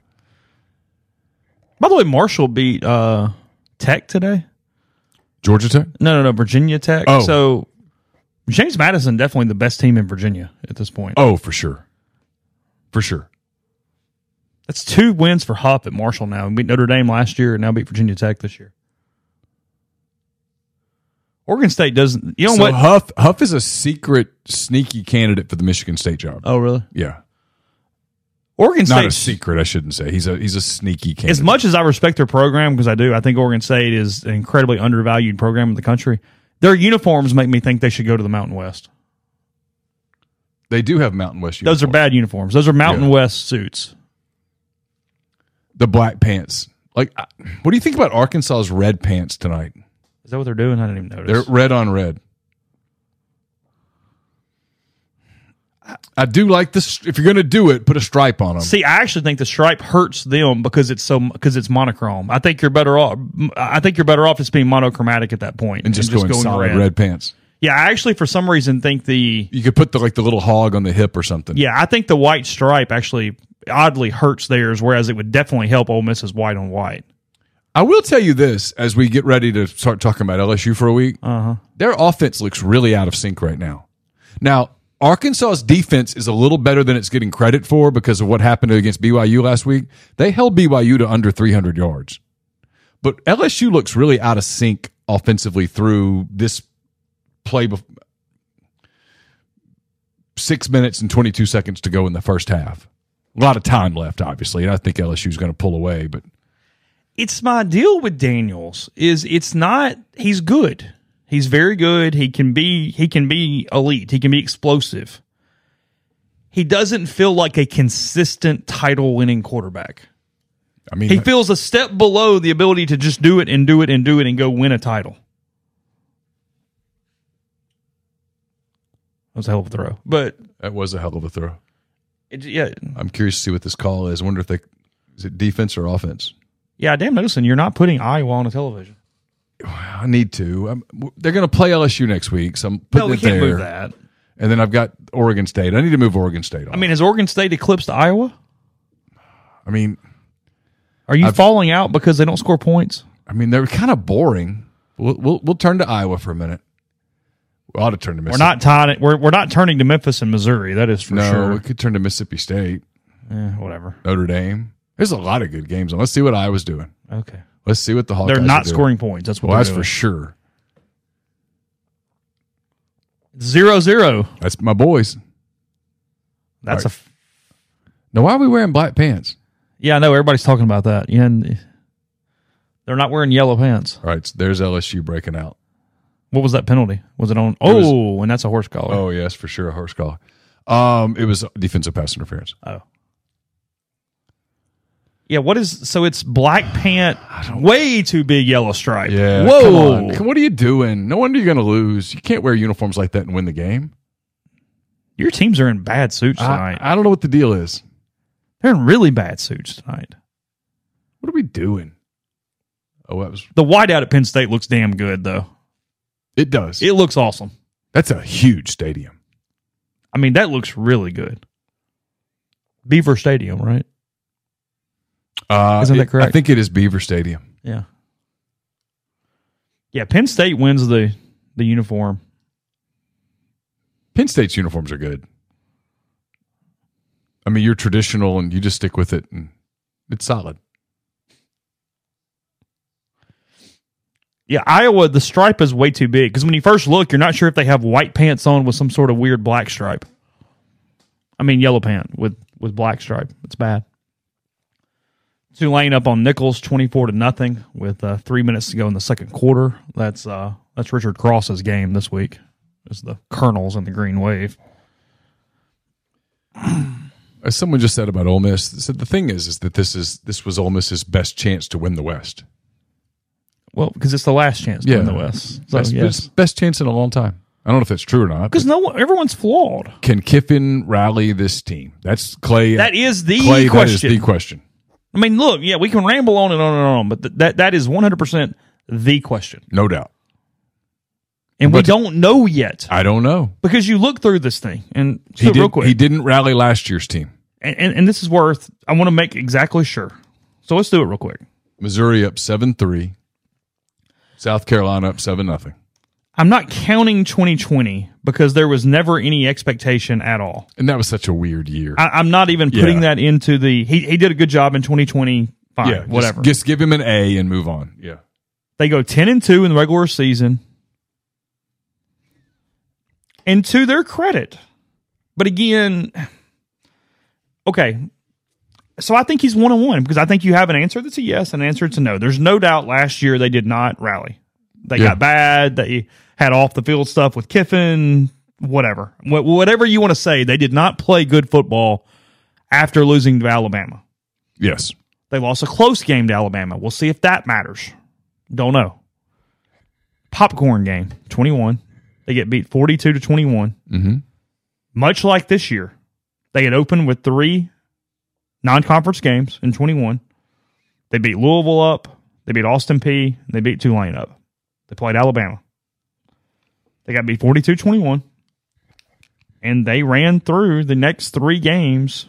By the way, Marshall beat uh, Tech today. Georgia Tech. No, no, no, Virginia Tech. Oh. So James Madison definitely the best team in Virginia at this point. Oh, for sure, for sure. That's two wins for Huff at Marshall now. Beat Notre Dame last year and now beat Virginia Tech this year. Oregon State doesn't. You know so what? Huff Huff is a secret sneaky candidate for the Michigan State job. Oh, really? Yeah. Oregon State Not a secret, I shouldn't say. He's a he's a sneaky candidate. As much as I respect their program, because I do, I think Oregon State is an incredibly undervalued program in the country. Their uniforms make me think they should go to the Mountain West. they do have Mountain West. Uniforms. Those are bad uniforms. Those are Mountain Yeah. West suits. the black pants. Like, what do you think about Arkansas's red pants tonight? Is that what they're doing? I didn't even notice. They're red on red. I do like this. If you're going to do it, put a stripe on them. See, I actually think the stripe hurts them because it's so because it's monochrome. I think you're better off. I think you're better off just being monochromatic at that point and just, going, solid red. pants. Yeah, I actually for some reason think the You could put the like the little hog on the hip or something. yeah I think the white stripe actually oddly hurts theirs, whereas it would definitely help Ole Miss's white on white. I will tell you this as we get ready to start talking about LSU for a week. Uh-huh. Their offense looks really out of sync right now. Now, Arkansas's defense is a little better than it's getting credit for because of what happened against BYU last week. They held BYU to under 300 yards. But LSU looks really out of sync offensively through this play. Bef- Six minutes and 22 seconds to go in the first half. A lot of time left, obviously, and I think LSU is going to pull away. But it's my deal with Daniels is it's not he's good. He's very good. He can be he can be elite. He can be explosive. He doesn't feel like a consistent title winning quarterback. I mean, He feels a step below the ability to just do it and do it and do it and go win a title. That was a hell of a throw. But that was a hell of a throw. it, yeah, I'm curious to see what this call is. I wonder if they is it defense or offense. Yeah, damn noticing you're not putting Iowa on a television. I need to. I'm, they're going to play LSU next week, so I'm putting No, we it can't there. move that. And then I've got Oregon State. I need to move Oregon State on. I mean, has Oregon State eclipsed Iowa? I mean, Are you I've- falling out because they don't score points? I mean, they're kind of boring. We'll, we'll we'll turn to Iowa for a minute. We ought to turn to We're not tying We're we're not turning to Memphis and Missouri. That is for no, sure. we could turn to Mississippi State, Eh, whatever. Notre Dame. There's a lot of good games. on. Let's see what Iowa's doing. Okay. Let's see what the Hawkeyes They're not scoring points. That's what well, that's for doing. sure. Zero zero. That's my boys. That's All a. f- Now, why are we wearing black pants? Yeah, I know everybody's talking about that. Yeah, and they're not wearing yellow pants. All right, so there's LSU breaking out. What was that penalty? Was it on? It was- Oh, and that's a horse collar. Oh yes, for sure, a horse collar. Um, it was defensive pass interference. Oh. Yeah, what is so? It's black pant, way too big yellow stripe. Yeah. Whoa. What are you doing? No wonder you're going to lose. You can't wear uniforms like that and win the game. Your teams are in bad suits I, tonight. I don't know what the deal is. They're in really bad suits tonight. What are we doing? Oh, that was. The whiteout at Penn State looks damn good, though. It does. It looks awesome. That's a huge stadium. I mean, that looks really good. Beaver Stadium, right? Uh, Isn't that correct? I think it is Beaver Stadium. Yeah. Yeah, Penn State wins the the uniform. Penn State's uniforms are good. I mean, you're traditional and you just stick with it, and it's solid. Yeah, Iowa, the stripe is way too big because when you first look, you're not sure if they have white pants on with some sort of weird black stripe. I mean, yellow pant with with black stripe. It's bad. Tulane up on Nicholls, twenty four to nothing, with uh, three minutes to go in the second quarter. That's uh, that's Richard Cross's game this week. Is the Colonels and the Green Wave. As someone just said about Ole Miss, said the thing is, is that this is this was Ole Miss's best chance to win the West. Well, because it's the last chance to win the West. So best, yes, best chance in a long time. I don't know if that's true or not. because no one, everyone's flawed. Can Kiffin rally this team? That's Clay. That is the Clay, question. is the question. I mean, look, yeah, we can ramble on and on and on, but th- that that is one hundred percent the question, No doubt. and we don't know yet I don't know. because you look through this thing and He do it real did. quick. He didn't rally last year's team. and, and and this is worth. I want to make exactly sure. So let's do it real quick. Missouri up seven three. South Carolina up seven nothing. I'm not counting 2020 because there was never any expectation at all. And that was such a weird year. I, I'm not even putting Yeah. that into the. He he did a good job in 2020. Fine, yeah, just- whatever. Just, give him an A and move on. Yeah. They go 10 and 2 in the regular season. And to their credit. But again, okay. So I think he's one on one because I think you have an answer that's a yes and an answer that's a no. There's no doubt last year they did not rally. They Yeah. got bad. They had off the field stuff with Kiffin, whatever. Wh- Whatever you want to say, they did not play good football after losing to Alabama. Yes. They lost a close game to Alabama. We'll see if that matters. Don't know. Popcorn game, 21. They get beat 42 to 21. Mm-hmm. Much like this year, they had opened with three non conference games in 21. They beat Louisville up. They beat Austin Peay. And they beat Tulane up. They played Alabama. They got beat 42 21. And they ran through the next three games,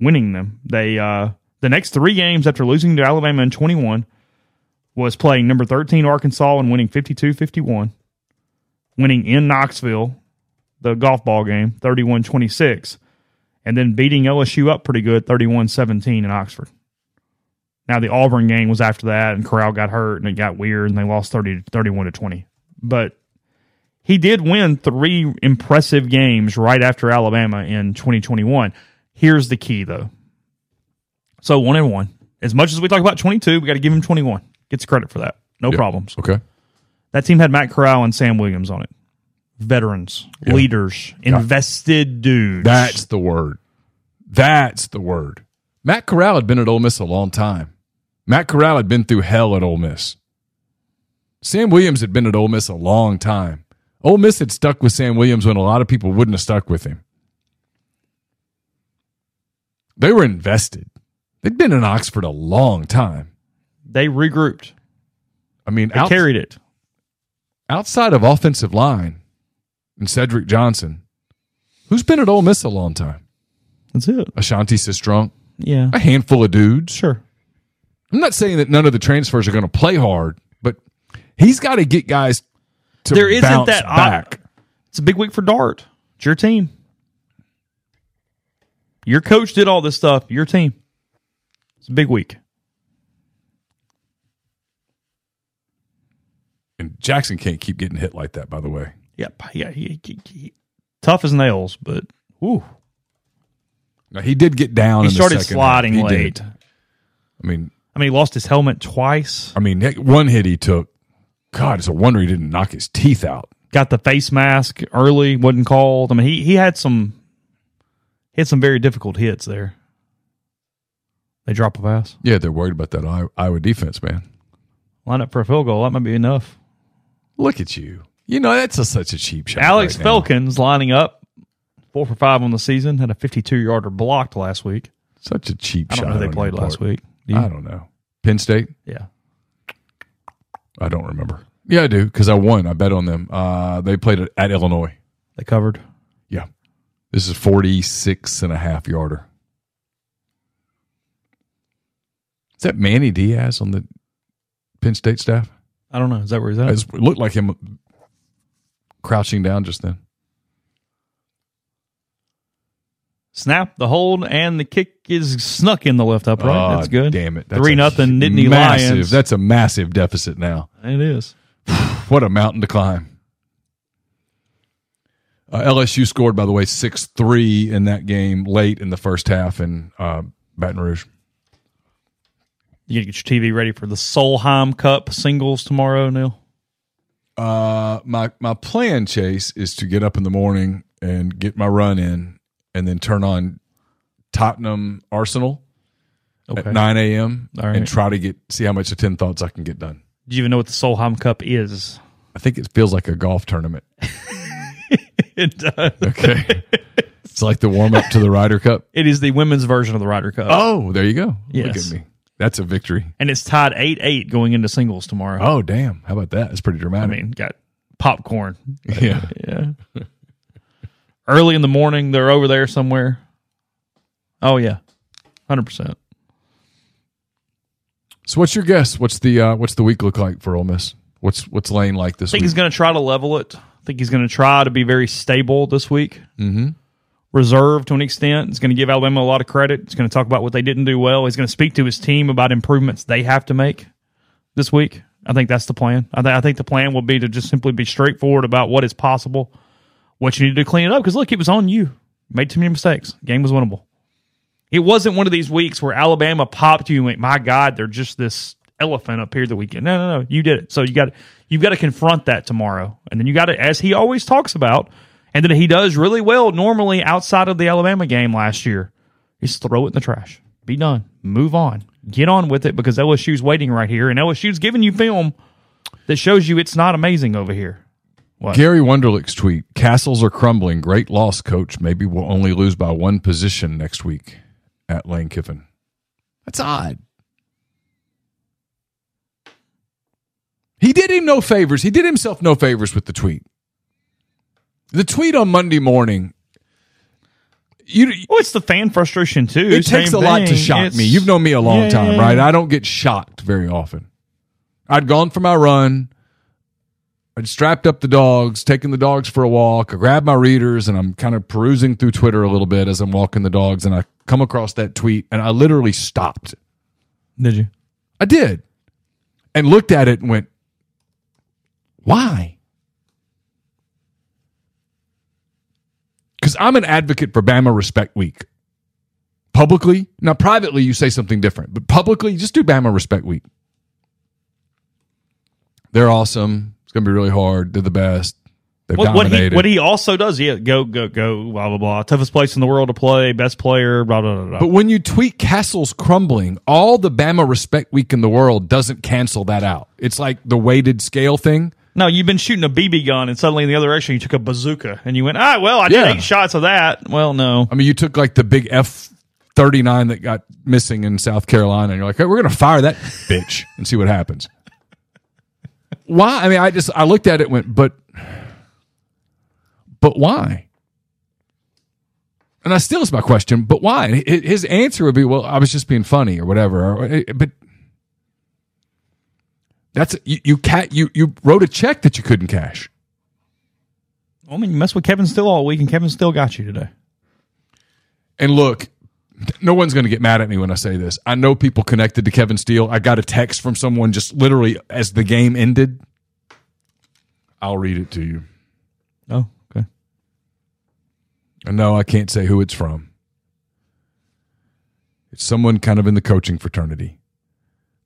winning them. They, uh, the next three games after losing to Alabama in 21 was playing number 13 Arkansas and winning 52 51, winning in Knoxville, the golf ball game, 31 26, and then beating LSU up pretty good, 31 17 in Oxford. Now, the Auburn game was after that, and Corral got hurt, and it got weird, and they lost 30 31 to 20. But he did win three impressive games right after Alabama in 2021. Here's the key, though. So one and one. As much as we talk about 22, we got to give him 21. Gets credit for that. No Yeah. problems. Okay. That team had Matt Corral and Sam Williams on it. Veterans, Yeah. leaders, Yeah. invested dudes. That's the word. That's the word. Matt Corral had been at Ole Miss a long time. Matt Corral had been through hell at Ole Miss. Sam Williams had been at Ole Miss a long time. Ole Miss had stuck with Sam Williams when a lot of people wouldn't have stuck with him. They were invested. They'd been in Oxford a long time. they regrouped. I mean, They out- carried it. outside of offensive line and Cedric Johnson, who's been at Ole Miss a long time? That's it. Ashanti Sistrunk, Yeah. a handful of dudes. Sure. I'm not saying that none of the transfers are going to play hard, but he's got to get guys to there isn't that back. It's a big week for Dart. It's your team. Your coach did all this stuff. Your team. It's a big week. And Jaxson can't keep getting hit like that. By the way, Yep. Yeah. He, he- he- tough as nails, but whew. now he did get down. He in the started sliding. He late. did. I mean, I mean, he lost his helmet twice. I mean, one hit he took. God, it's a wonder he didn't knock his teeth out. Got the face mask early, wasn't called. I mean, he, he had some he had some very difficult hits there. They drop a pass. Yeah, they're worried about that Iowa- defense, man. Line up for a field goal. That might be enough. Look at you. You know that's a, such a cheap shot. Alex right. Felkins lining up four for five on the season. Had a 52 yarder blocked last week. Such a cheap I don't shot. know who they played last week. Do you? I don't know. Penn State? Yeah. I don't remember. Yeah, I do because I won. I bet on them. Uh, they played at, at Illinois. They covered. Yeah. This is 46 and a half yarder. Is that Manny Diaz on the Penn State staff? I don't know. Is that where he's at? It looked like him crouching down just then. Snap the hold and the kick is snuck in the left upright. Oh, That's good. Damn it. That's Three a nothing Nittany massive, Lions. That's a massive deficit now. it is. What a mountain to climb. Uh, LSU scored, by the way, 6 3 in that game late in the first half in uh, Baton Rouge. You gotta get your TV ready for the Solheim Cup singles tomorrow, Neal. Uh, my my plan, Chase, is to get up in the morning and get my run in, and then turn on Tottenham Arsenal Okay. at nine a.m. All right. and try to get see how much of ten thoughts I can get done. Do you even know what the Solheim Cup is? I think it feels like a golf tournament. it does. Okay, it's like the warm up to the Ryder Cup. It is the women's version of the Ryder Cup. Oh, there you go. Look Yes. at me. That's a victory. And it's tied 8 8 going into singles tomorrow. Oh, damn. How about that? That's pretty dramatic. I mean, got popcorn. Yeah. Yeah. Early in the morning, they're over there somewhere. Oh, yeah. 100%. So, what's your guess? What's the uh, what's the week look like for Ole Miss? What's what's Lane like this I think week? he's going to try to level it. I think he's going to try to be very stable this week. mm-hmm. Reserved to an extent. He's going to give Alabama a lot of credit. He's going to talk about what they didn't do well. He's going to speak to his team about improvements they have to make this week. I think that's the plan. I, th- I think the plan will be to just simply be straightforward about what is possible, what you need to clean it up. Because look, it was on you. Made too many mistakes. Game was winnable. It wasn't one of these weeks where Alabama popped you and went, "My God, they're just this elephant up here the weekend." No, no, no. You did it. So you got you've got to confront that tomorrow, and then you got to, as he always talks about, and then he does really well normally outside of the Alabama game last year. Is throw it in the trash. Be done. Move on. Get on with it because LSU's waiting right here, and LSU's giving you film that shows you it's not amazing over here. What? Gary Wunderlich's tweet: Castles are crumbling. Great loss, coach. Maybe we'll only lose by one position next week. At Lane Kiffin. That's odd. He did him no favors. He did himself no favors with the tweet. The tweet on Monday morning. You, well, it's the fan frustration too. It takes a Same lot to shock It's- me. You've known me a long Yeah, time, right? I don't get shocked very often. I'd gone for my run. I'd strapped up the dogs, taking the dogs for a walk. I grabbed my readers and I'm kind of perusing through Twitter a little bit as I'm walking the dogs. And I come across that tweet and I literally stopped. Did you? I did. And looked at it and went, why? Because I'm an advocate for Bama Respect Week. Publicly, now privately, you say something different, but publicly, just do Bama Respect Week. They're awesome. Going to be really hard. They're the best. They've What, what he what he also does, yeah, go go go, blah blah blah. Toughest place in the world to play, best player, blah blah blah. But when you tweet castles crumbling, all the Bama Respect Week in the world doesn't cancel that out. It's like the weighted scale thing. No, you've been shooting a BB gun, and suddenly in the other direction you took a bazooka, and you went, ah, well, I did Yeah. eight shots of that. Well, no, I mean, you took like the big F thirty nine that got missing in South Carolina, and you're like, hey, we're going to fire that bitch and see what happens. Why? I mean, I just I looked at it, and went, but, but why? And I still is my question, but why? And his answer would be, well, I was just being funny or whatever. Or, eh, eh, but that's you you cat you you wrote a check that you couldn't cash. I mean, you messed with Kevin Steele all week, and Kevin Steele got you today. And look, no one's going to get mad at me when I say this. I know people connected to Kevin Steele. I got a text from someone just literally as the game ended. I'll read it to you. Oh, okay. And no, I can't say who it's from. It's someone kind of in the coaching fraternity.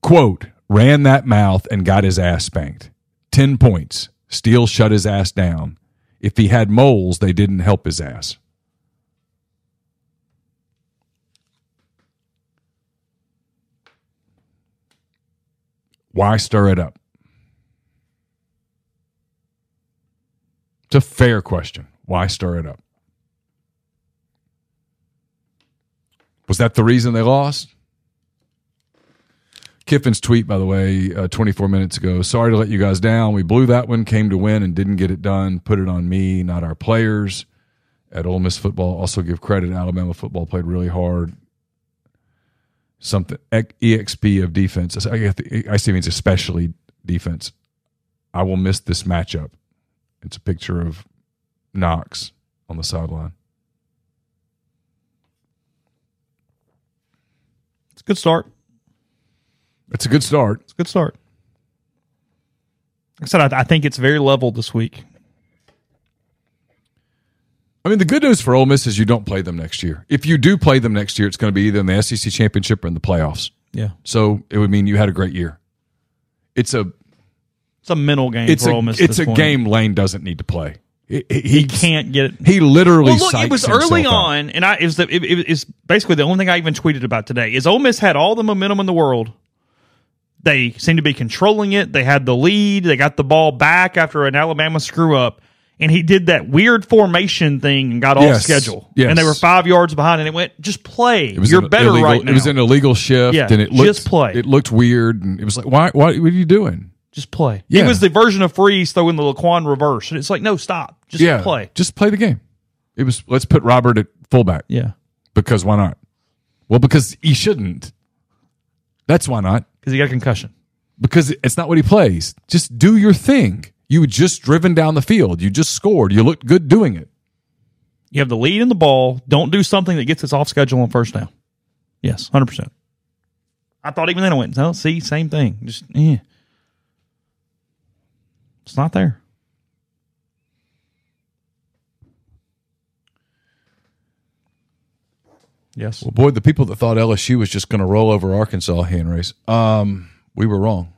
Quote, ran that mouth and got his ass spanked. 10 points. Steele shut his ass down. If he had moles, they didn't help his ass. Why stir it up? It's a fair question. Why stir it up? Was that the reason they lost? Kiffin's tweet, by the way, uh, 24 minutes ago. Sorry to let you guys down. We blew that one, came to win, and didn't get it done. Put it on me, not our players. at Ole Miss football. Also give credit. Alabama football played really hard. Something exp of defense. I the, I see means especially defense. I will miss this matchup. It's a picture of Knox on the sideline. It's a good start. It's a good start. It's a good start. Like I said, I, I think it's very level this week. I mean, the good news for Ole Miss is you don't play them next year. If you do play them next year, it's going to be either in the SEC championship or in the playoffs. Yeah. So it would mean you had a great year. It's a It's a mental game it's for a Ole Miss. it's a point. game Lane doesn't need to play. He, he, He can't get it. He literally Well, look, it was early himself out. on, and I it was the, it, it, it's basically the only thing I even tweeted about today is Ole Miss had all the momentum in the world. They seemed to be controlling it. They had the lead. They got the ball back after an Alabama screw up, and he did that weird formation thing and got off Yes, schedule. yes. And they were five yards behind, and it went just play. It was You're better illegal, right now. It was an illegal shift, Yeah, and it looked, just play. It looked weird, and it was like, why? Why? What are you doing? just play. Yeah. It was the version of freeze throwing the Laquan reverse, and it's like no, stop, just yeah, play. Just play the game. It was. Let's put Robert at fullback. Yeah, because why not? Well, because he shouldn't. That's why not. because he got a concussion. Because it's not what he plays. Just do your thing. You had just driven down the field. You just scored. You looked good doing it. You have the lead in the ball. Don't do something that gets us off schedule on first down. Yes, hundred percent. I thought even then I went, no, see, same thing. Just eh. It's not there. Yes. Well, boy, the people that thought LSU was just going to roll over Arkansas hand race, um, we were wrong.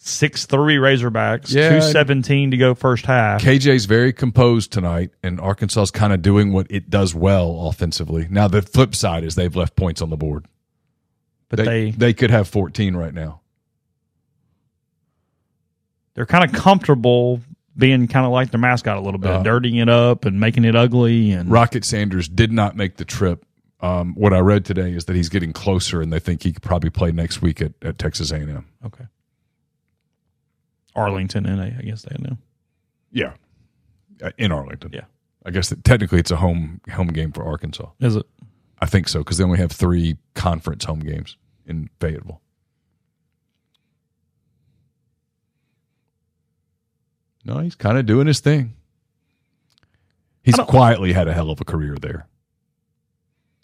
Six three Razorbacks, Yeah. two seventeen to go first half. KJ's very composed tonight, and Arkansas's kind of doing what it does well offensively. Now, the flip side is they've left points on the board. But they- they could have 14 right now. They're kind of comfortable being kind of like their mascot a little bit, Uh, dirtying it up and making it ugly and Rocket Sanders did not make the trip. Um, what I read today is that he's getting closer, and they think he could probably play next week at, at Texas A&M. Okay. Arlington and I guess they know. Yeah, Uh, in Arlington. Yeah. I guess that technically it's a home home game for Arkansas. Is it? I think so because they only have three conference home games in Fayetteville. No, he's kind of doing his thing. He's quietly had a hell of a career there.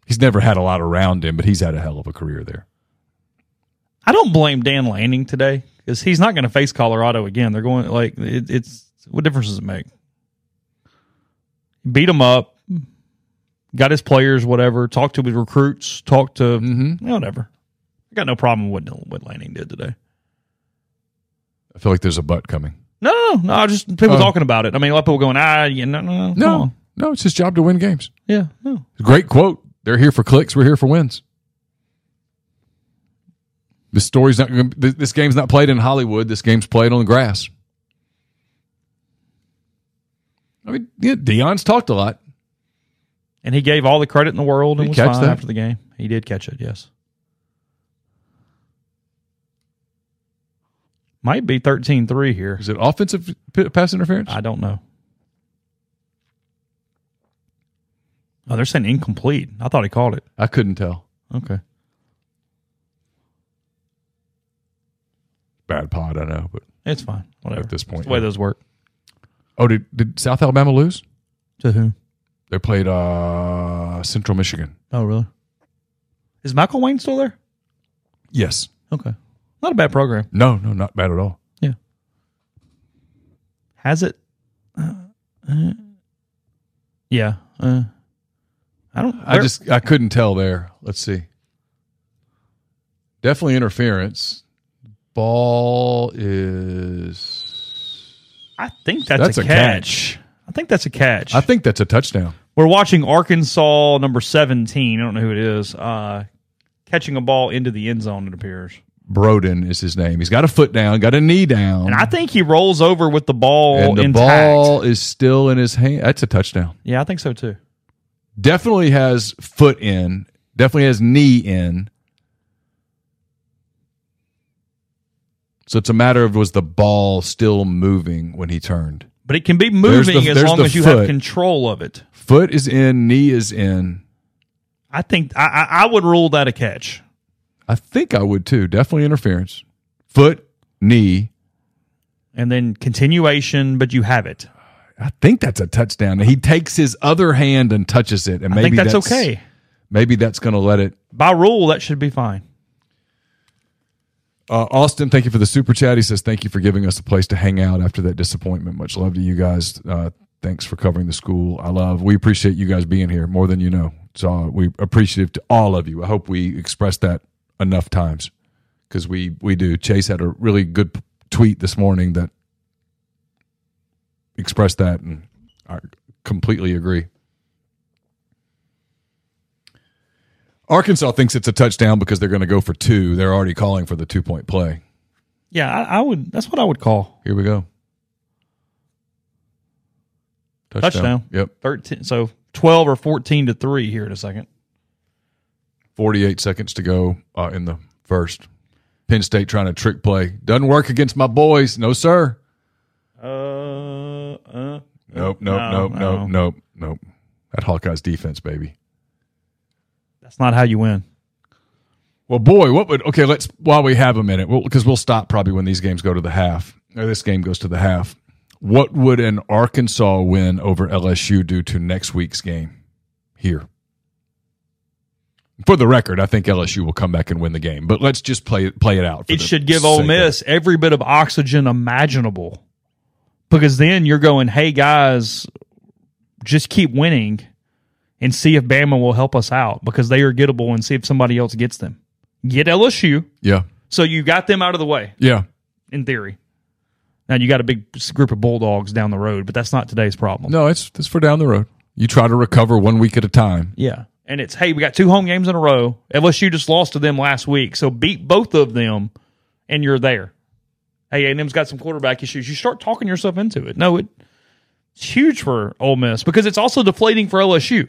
He's never had a lot around him, but he's had a hell of a career there. I don't blame Dan Lanning today because he's not going to face Colorado again. They're going like it, it's what difference does it make? Beat him up, got his players, whatever. Talk to his recruits, talk to Mm-hmm. whatever. I got no problem with what Lanning did today. I feel like there's a butt coming. No, no, no. no just people Oh. talking about it. I mean, a lot of people going, ah, yeah, no, no, no, No, no, it's his job to win games. yeah, no. Great quote. They're here for clicks. We're here for wins. This story's not. This this game's not played in Hollywood. This game's played on the grass. I mean, yeah, Deion's talked a lot. And he gave all the credit in the world and was he catch fine that? after the game. He did catch it, yes. Might be 13-3 here. Is it offensive pass interference? I don't know. Oh, they're saying incomplete. I thought he called it. I couldn't tell. Okay. Bad pod, I know, but It's fine. Whatever. At this point, It's the way those work. oh, did did South Alabama lose? To who? They played uh Central Michigan. Oh, really? Is Michael Wayne still there? Yes. Okay. Not a bad program. No, no, not bad at all. Yeah. Has it? Uh, uh, yeah. Uh, I don't. I just I couldn't tell there. Let's see. Definitely interference. Ball is. I think that's, That's a, a catch. I think that's a catch. I think that's a touchdown. We're watching Arkansas number 17. I don't know who it is. Uh, catching a ball into the end zone, it appears. Broden is his name. He's got a foot down, got a knee down, And I think he rolls over with the ball and the intact. ball is still in his hand. That's a touchdown. Yeah, I think so too. Definitely has foot in. Definitely has knee in. So it's a matter of was the ball still moving when he turned? But it can be moving the- as long as you foot. have control of it. Foot is in, knee is in. I think I, I, would rule that a catch. I think I would too. Definitely interference. Foot, knee. And then continuation, but you have it. I think that's a touchdown. He takes his other hand and touches it, and I maybe think that's okay. Maybe that's going to let it. By rule, that should be fine. Uh, Austin, thank you for the super chat. He says, Thank you for giving us a place to hang out after that disappointment. Much love to you guys. Uh, thanks for covering the school. I love, we appreciate you guys being here more than you know. So we appreciative to all of you. I hope we expressed that enough times because we, we do. Chase had a really good tweet this morning that expressed that, and I completely agree. Arkansas thinks it's a touchdown because they're going to go for two. They're already calling for the two point play. Yeah, I, I would. That's what I would call Here we go. touchdown. Yep. Thirteen. So twelve or fourteen to three here in a second. 48 seconds to go uh, in the first. Penn State trying to trick play. Doesn't work against my boys. No, sir. Uh, uh, Nope, nope, no, nope, no. nope, nope, nope. That Hawkeyes defense, baby. That's not how you win. Well, boy, what would okay? Let's while we have a minute, because we'll stop probably when these games go to the half. Or this game goes to the half. What would an Arkansas win over LSU do to next week's game here? For the record, I think LSU will come back and win the game, but let's just play it play it out. for It should give sake Ole of Miss every bit of oxygen imaginable, because then you're going, "Hey guys, just keep winning, and see if Bama will help us out because they are gettable, and see if somebody else gets them. Get LSU, Yeah, so you got them out of the way yeah. in theory. Now you got a big group of bulldogs down the road, but that's not today's problem. No, it's it's for down the road. You try to recover one week at a time. Yeah. And it's, hey, we got two home games in a row. LSU just lost to them last week. So beat both of them and you're there. Hey, A&M's got some quarterback issues. You start talking yourself into it. No, it, it's huge for Ole Miss because it's also deflating for LSU.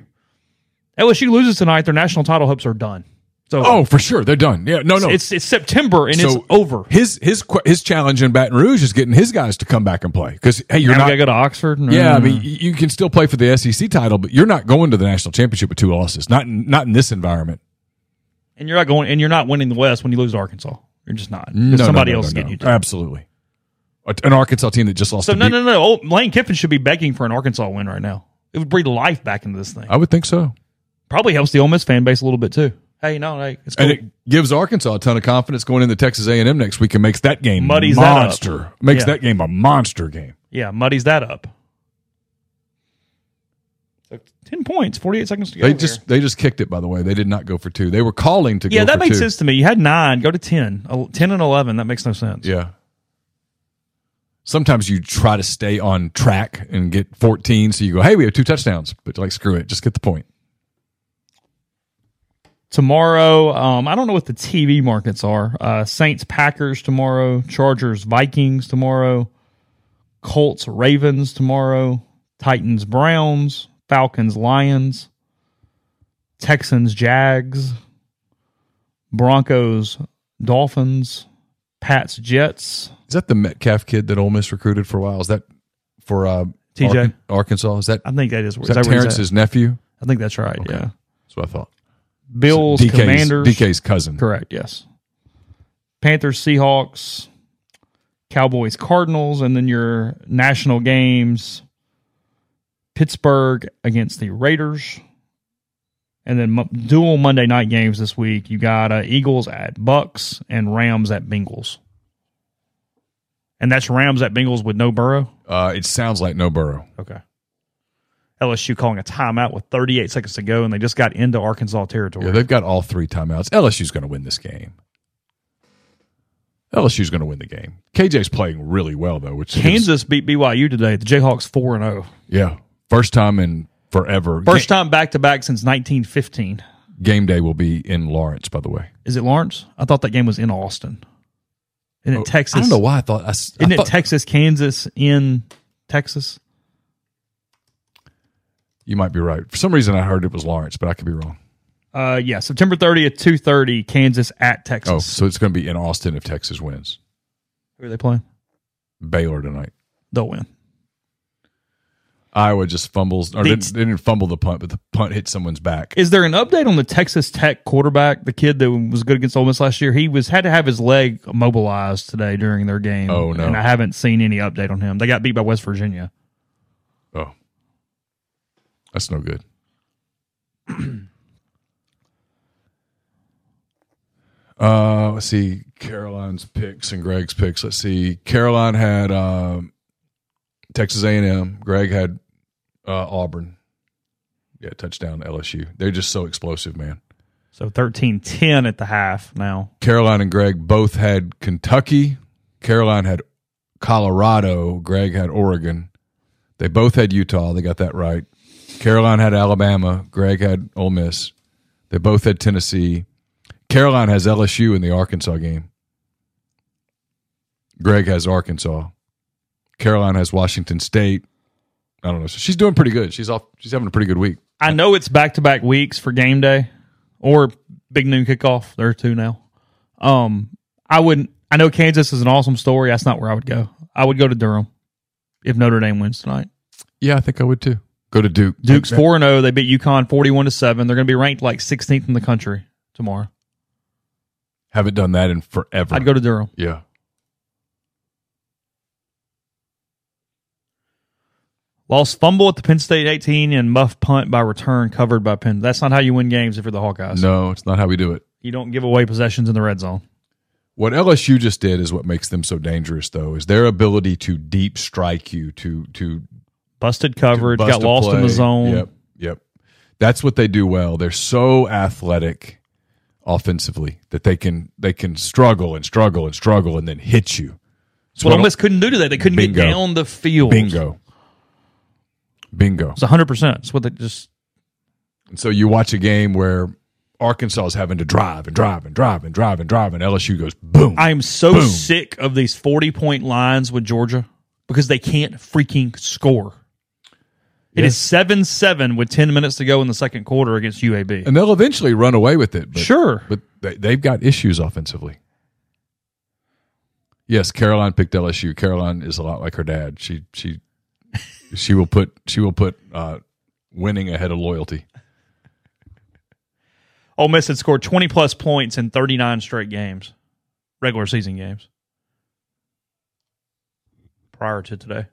LSU loses tonight, their national title hopes are done. So Oh, for sure, they're done. Yeah, no, no. it's it's September and it's over. His his his challenge in Baton Rouge is getting his guys to come back and play because hey, you're Now not going to go to Oxford. Yeah, I Mm. mean, you can still play for the SEC title, but you're not going to the national championship with two losses. Not in, not in this environment. and you're not going and you're not winning the West when you lose to Arkansas. You're just not. No, somebody no, else getting you to. Absolutely, an Arkansas team that just lost. So no, beat- no, no. Oh, Lane Kiffin should be begging for an Arkansas win right now. It would breathe life back into this thing. I would think so, Probably helps the Ole Miss fan base a little bit too. Hey, no, hey, it's cool. and it gives Arkansas a ton of confidence going into Texas A and M next week and makes that game Muddies that up. monster. Makes Yeah. that game a monster game. yeah, muddies that up. So ten points, forty-eight seconds to go. They here. just they just kicked it. By the way, they did not go for two. They were calling to yeah, that makes two. sense to me. You had nine, go to 10. 10 and eleven. That makes no sense. Yeah. Sometimes you try to stay on track and get 14, so you go, hey, we have two touchdowns. But like, screw it. Just get the point. Tomorrow, um, I don't know what the TV markets are. Uh, Saints Packers tomorrow, Chargers Vikings tomorrow, Colts Ravens tomorrow, Titans Browns, Falcons Lions, Texans Jags, Broncos Dolphins, Pats Jets. Is that the Metcalf kid that Ole Miss recruited for a while? Is that for uh, TJ? Ark- Arkansas? Is that I think that is, is that, he's Terrence's nephew? I think that's right. Okay. Yeah. That's what I thought. Bills DK's Commanders. DK's cousin. Correct. Yes. Panthers Seahawks, Cowboys Cardinals, and then your national games: Pittsburgh against the Raiders, and then mo- dual Monday night games this week. You got uh, Eagles at Bucks and Rams at Bengals. And that's Rams at Bengals with no Burrow. Uh, it sounds like no Burrow. Okay. LSU calling a timeout with 38 seconds to go, and they just got into Arkansas territory. Yeah, they've got all three timeouts. LSU's going to win this game. LSU's going to win the game. KJ's playing really well though, which Kansas beat BYU today. The Jayhawks four and zero. yeah, first time in forever. First time back to back since 1915. game day will be in Lawrence, by the way. Is it Lawrence? I thought that game was in Austin. Isn't Oh, Texas? I don't know why I thought. I Isn't thought- it Texas, Kansas in Texas? You might be right. For some reason, I heard it was Lawrence, but I could be wrong. Uh, yeah, September 30th, 2:30, Kansas at Texas. Oh, so it's going to be in Austin if Texas wins. Who are they playing? Baylor tonight. They'll win. Iowa just fumbles or They- didn't, they didn't fumble the punt, but the punt hit someone's back. Is there an update on the Texas Tech quarterback, the kid that was good against Ole Miss last year? He was had to have his leg immobilized today during their game. Oh, no. And I haven't seen any update on him. They got beat by West Virginia. That's no good. uh, let's see Caroline's picks and Greg's picks. Let's see. Caroline had um, Texas A and M. Greg had uh, Auburn. Yeah, touchdown LSU. They're just so explosive, man. So 13-10 at the half now. Caroline and Greg both had Kentucky. Caroline had Colorado. Greg had Oregon. They both had Utah. They got that right. Caroline had Alabama. Greg had Ole Miss. They both had Tennessee. Caroline has LSU in the Arkansas game. Greg has Arkansas. Caroline has Washington State. I don't know. So she's doing pretty good. She's off. She's having a pretty good week. I know it's back to back weeks for game day or big noon kickoff. There are two now. Um, I wouldn't. I know Kansas is an awesome story. That's not where I would go. I would go to Durham if Notre Dame wins tonight. Yeah, I think I would too. Go to Duke. Duke's four and zero. They beat UConn forty one to seven. They're going to be ranked like sixteenth in the country tomorrow. Haven't done that in forever. I'd go to Durham. Yeah. Lost fumble at the Penn State 18 and muff punt by return covered by Penn. That's not how you win games if you're the Hawkeyes. No, it's not how we do it. You don't give away possessions in the red zone. What LSU just did is what makes them so dangerous, though, is their ability to deep strike you, to to Busted coverage, bust got lost in the zone. Yep, yep. That's what they do well. They're so athletic offensively that they can they can struggle and struggle and struggle and then hit you. What Ole Miss couldn't do today. They couldn't Bingo. get down the field. Bingo. Bingo. It's 100%. It's what they just. And so you watch a game where Arkansas is having to drive and drive and drive and drive and drive, and LSU goes boom. I am so Boom. sick of these 40 point lines with Georgia because they can't freaking score. It is 7 7 with 10 minutes to go in the second quarter against UAB. and they'll eventually run away with it. But, Sure. but they, they've got issues offensively. Yes, Caroline picked LSU. Caroline is a lot like her dad. She she she will put she will put uh, winning ahead of loyalty. Ole Miss had scored 20 plus points in 39 straight games, regular season games, prior to today.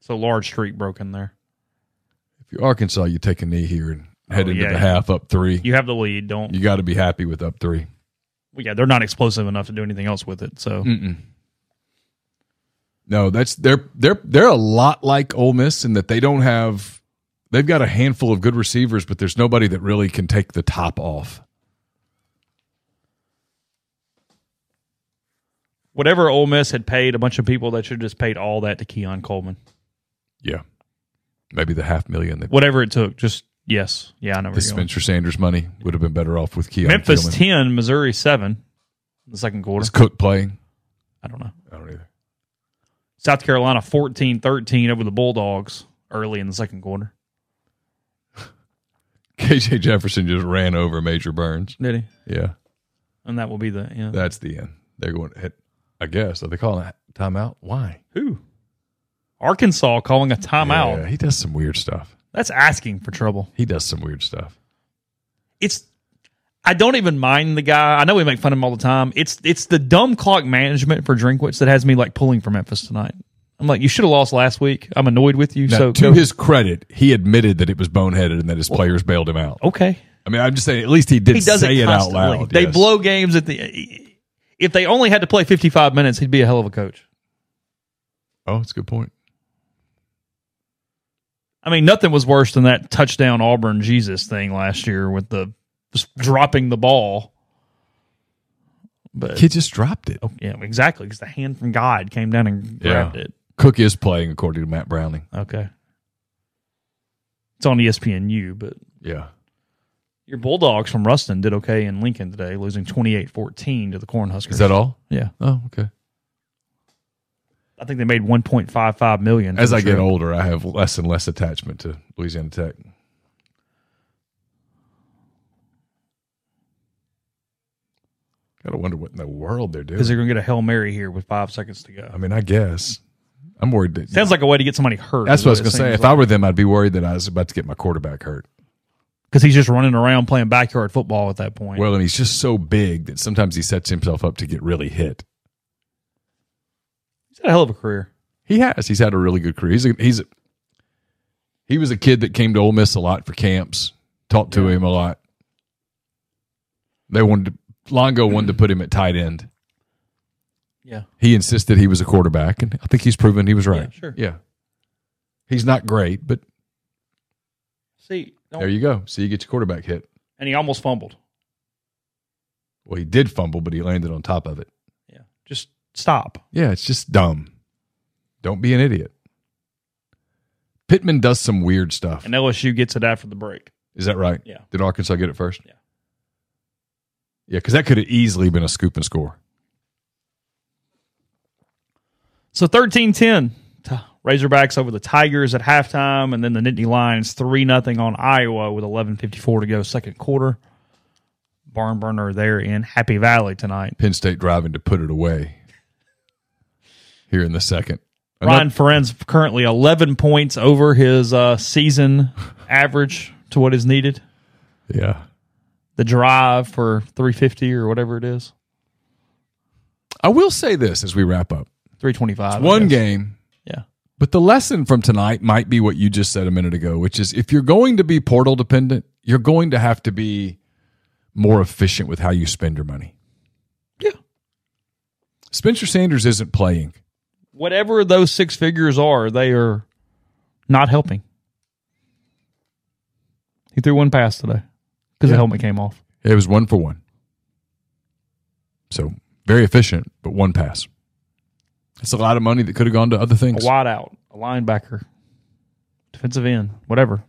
So large streak broken there. If you're Arkansas, you take a knee here and head Oh, into yeah. the half up three. You have the lead. Don't. You got to be happy with up three. Well, yeah, they're not explosive enough to do anything else with it. So Mm-mm. No, that's they're they're they're a lot like Ole Miss in that they don't have they've got a handful of good receivers, but there's nobody that really can take the top off. whatever Ole Miss had paid a bunch of people, that should have just paid all that to Keon Coleman. Yeah, maybe the half million that Whatever it took, just yes, yeah, I know. the Where you're going. Spencer Sanders money would have been better off with Keon. Memphis Tillman. ten, Missouri seven, in the second quarter. Is Cook playing? I don't know. I don't either. South Carolina 14-13 over the Bulldogs early in the second quarter. KJ Jefferson just ran over Major Burns. Did he? Yeah, And that will be the yeah. that's the end. They're going to hit. I guess are they calling a timeout? Why? Who? Arkansas calling a timeout. Yeah, he does some weird stuff. That's asking for trouble. He does some weird stuff. It's I don't even mind the guy. I know we make fun of him all the time. It's it's the dumb clock management for Drinkwitz that has me like pulling for Memphis tonight. I'm like, you should have lost last week. I'm annoyed with you. Now, so to his credit, he admitted that it was boneheaded and that his players bailed him out. okay. I mean, I'm just saying, at least he did he does say it, it, out loud. They yes. blow games at the. If they only had to play 55 minutes, he'd be a hell of a coach. Oh, that's a good point. I mean, nothing was worse than that touchdown Auburn Jesus thing last year with the just dropping the ball. But Kid just dropped it. Oh, yeah, exactly. Because the hand from God came down and grabbed it. Cook is playing according to Matt Browning. Okay. It's on ESPNU, but Yeah. your Bulldogs from Ruston did okay in Lincoln today, losing 28-14 to the Cornhuskers. Is that all? Yeah. Oh, okay. I think they made 1.55 million. As I get older, I have less and less attachment to Louisiana Tech. Gotta wonder what in the world they're doing. because they're going to get a Hail Mary here with 5 seconds to go. I mean, I guess. I'm worried that Sounds like a way to get somebody hurt. that's what I was going to say. If I were them, I'd be worried that I was about to get my quarterback hurt. because he's just running around playing backyard football at that point. Well, and he's just so big that sometimes he sets himself up to get really hit. He's had a hell of a career. He has. He's had a really good career. He's a, he's a, he was a kid that came to Ole Miss a lot for camps. Talked to him a lot. They wanted to, Longo wanted to put him at tight end. Yeah. He insisted he was a quarterback, and I think he's proven he was right. sure. Yeah. He's not great, but See, there you go. So you get your quarterback hit. and he almost fumbled. Well, he did fumble, but he landed on top of it. Yeah. Just stop. Yeah, it's just dumb. Don't be an idiot. Pittman does some weird stuff. And LSU gets it after the break. Is that right? Yeah. Did Arkansas get it first? Yeah. Yeah, because that could have easily been a scoop and score. So 13 10. Razorbacks over the Tigers at halftime, and then the Nittany Lions 3 0 on Iowa with 11.54 to go, second quarter. Barn burner there in Happy Valley tonight. Penn State driving to put it away here in the second. Brian Ferentz currently 11 points over his uh, season average to what is needed. Yeah. The drive for 350 or whatever it is. I will say this as we wrap up 325. It's one game. Yeah. But the lesson from tonight might be what you just said a minute ago, which is if you're going to be portal dependent, you're going to have to be more efficient with how you spend your money. Yeah. Spencer Sanders isn't playing. Whatever those six figures are, they are not helping. He threw one pass today because Yeah. the helmet came off. It was one for one. So very efficient, but one pass. It's a lot of money that could have gone to other things. A wide out, a linebacker, defensive end, whatever.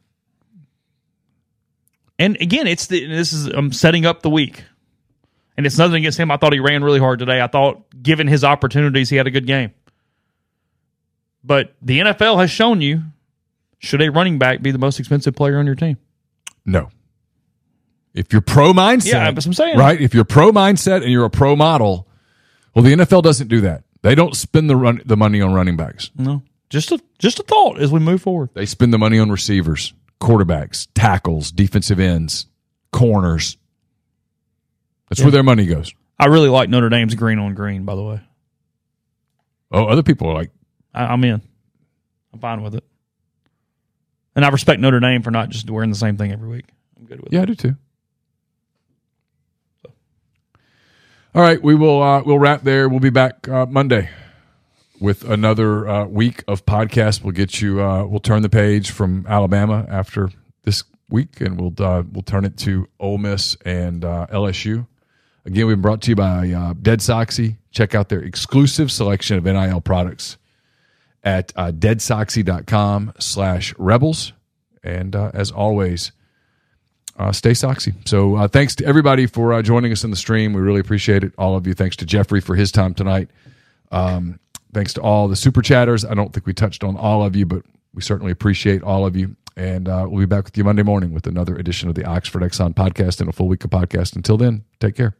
And again, it's the this is I'm setting up the week. And it's nothing against him. I thought he ran really hard today. I thought given his opportunities, he had a good game. But the NFL has shown you should a running back be the most expensive player on your team? No. If you're pro mindset, Yeah, that's what I'm saying. right? If you're pro mindset and you're a pro model, well, the NFL doesn't do that. They don't spend the run the money on running backs. No. Just a just a thought as we move forward. They spend the money on receivers, quarterbacks, tackles, defensive ends, corners. That's Yeah. where their money goes. I really like Notre Dame's green on green, by the way. Oh, other people are like, I, I'm in. I'm fine with it. And I respect Notre Dame for not just wearing the same thing every week. I'm good with yeah, I do too. All right, we will uh, we'll wrap there. We'll be back uh, Monday with another uh, week of podcast. We'll get you. Uh, we'll turn the page from Alabama after this week, and we'll uh, we'll turn it to Ole Miss and uh, LSU. Again, we've been brought to you by uh, Dead Soxy. Check out their exclusive selection of NIL products at uh, deadsoxy.com slash rebels. And uh, as always, uh, stay soxy. So uh, thanks to everybody for uh, joining us in the stream. We really appreciate it. All of you. Thanks to Jeffrey for his time tonight. Um, thanks to all the super chatters. I don't think we touched on all of you, but we certainly appreciate all of you. And uh, we'll be back with you Monday morning with another edition of the Oxford Exxon podcast and a full week of podcast. Until then, take care.